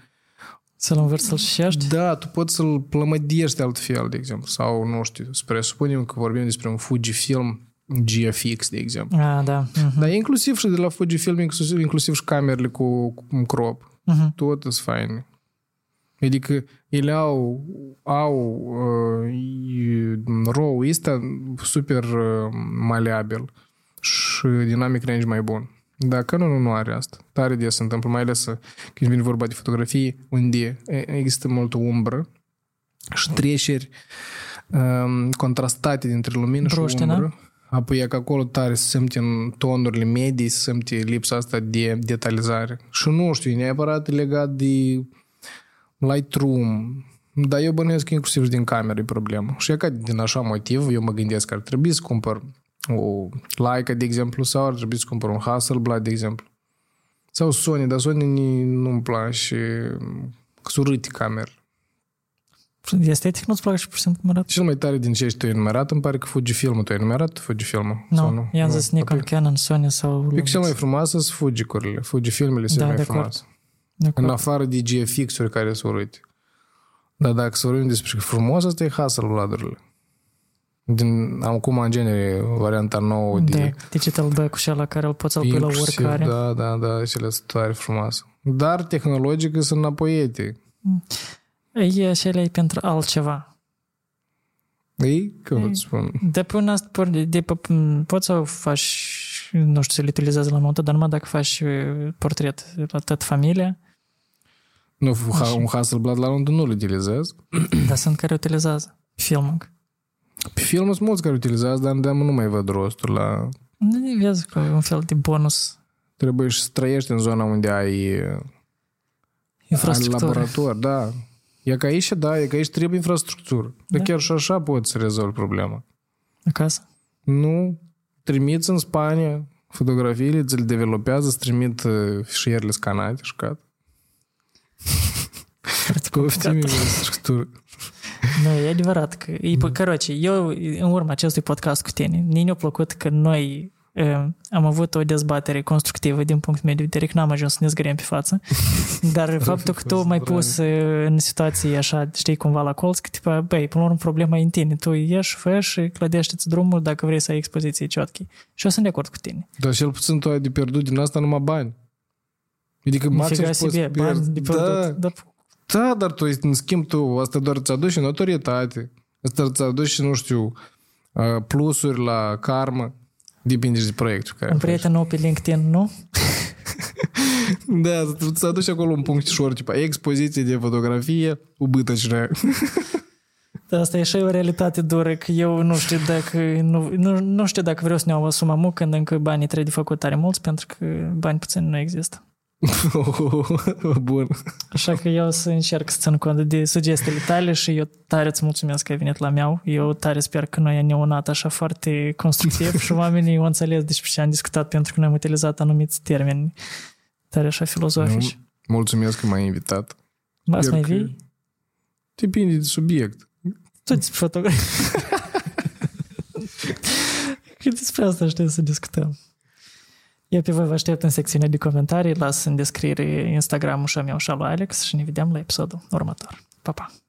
să-l învârți să-l șești? da, tu poți să-l plămădești altfel, de exemplu. Sau, nu știu, spre supunem că vorbim despre un Fujifilm GFX, de exemplu. A, da. Uh-huh. Dar inclusiv și de la Fujifilm, inclusiv, inclusiv și camerele cu, cu un crop. Uh-huh. Tot sunt faine. Adică ele au, au uh, RAW ăsta super uh, maleabil și dinamic range mai bun. Dar Canon nu are asta. Tare des se întâmplă, mai ales uh, când vine vorba de fotografii, unde există multă umbră și treceri um, contrastate dintre lumină Broște, și da? umbră. Apoi e că acolo tare se simte în tonurile medii, se simte lipsa asta de detalizare. Și nu știu, e neapărat legat de Lightroom, dar eu bănuiesc că inclusiv și din cameră e problemă. Și e ca din așa motiv, eu mă gândesc că ar trebui să cumpăr o Leica, de exemplu, sau ar trebui să cumpăr un Hasselblad, de exemplu. Sau Sony, dar Sony ni- nu-mi place că sunt urâte camere. Estetic nu-ți place și pur și simplu cum arată? Cel mai tare din ce tu ai enumerat, îmi pare că Fujifilm-ul tu ai enumerat Fujifilm-ul? Nu, sau nu? i-am Nu. zis Nikon, Apoi- Canon, Sony sau Pic Lumix. cel mai frumoasă sunt Fujicurile. Fujifilmele sunt Da, mai de acord. frumoase. De acord. În afară de GFX-uri care sunt urâte. Dar dacă să vorbim despre frumos, asta e Hasselblad-urile. Din, acum, în genere, varianta nouă de... Da, digital back cu la care îl poți să-l pui la inclusiv, oricare. Da, da, da, cele sunt tare frumoase. Dar tehnologic sunt înapoiete. E și ele e pentru altceva. Ei, cum Ei. îți spun? De pe un asta, por- de pe, m, poți să faci, nu știu, să le utilizezi la montă, dar numai dacă faci uh, portret la toată familia, Nu, ha- un Hasselblad la Londra nu-l utilizez. dar sunt care utilizează filming. Pe film sunt mulți care utilizează, dar de nu mai văd rostul la... Nu vezi că e un fel de bonus Trebuie să trăiești în zona unde ai, ai infrastructură. laborator, da. E că aici, da, e că aici trebuie infrastructură. Dar Da. chiar și așa poți să rezolvi problema. Acasă. Nu, trimiți în Spania fotografiile, ți le developează, îți trimit uh, fișierele scanate și șcat. Foarte Poftim complicat. infrastructură. Nu, e adevărat că... E, mm. Căroce, eu, în urma acestui podcast cu tine, ni ne-a plăcut că noi Uh, Э, am avut o dezbatere constructivă din punct de vedere, că n-am ajuns să ne zgâriem pe față, dar faptul că tu m-ai pus în situații așa, știi, cumva la colț, că tipa, băi, până la urmă problema e în tine, tu ieși, fă și clădește-ți drumul dacă vrei să ai expoziții ciotchi. Și eu sunt de acord cu tine. Dar cel puțin tu ai de pierdut din asta numai bani. Adică maxim poți pierd... bani da. Dar... da, dar tu, în schimb, tu asta doar îți aduci în autoritate, asta îți aduci, nu știu, plusuri la karmă, Depinde și de proiectul care Un prieten nou pe LinkedIn, nu? da, să aduci acolo un punct șor, tipa expoziție de fotografie, ubâtăcină. Da, asta e și o realitate dură, că eu nu știu dacă, nu, nu, nu știu dacă vreau să ne asum acum când încă banii trebuie de făcut tare mulți, pentru că bani puțini nu există. Bun. Așa că eu o să încerc să țin cont de sugestiile tale și eu tare îți mulțumesc că ai venit la meu. Eu tare sper că noi ne-am unat așa foarte constructiv și oamenii au înțeles despre ce am discutat pentru că noi am utilizat anumiți termeni tare așa filozofici. Mulțumesc că m-ai invitat. Mai mai Iar că- vii? Depinde de subiect. Tu despre fotografie. Că despre asta știu să discutăm. Eu pe voi vă aștept în secțiunea de comentarii, las în descriere Instagram-ul și a meu și al lui Alex și ne vedem la episodul următor. Pa, pa!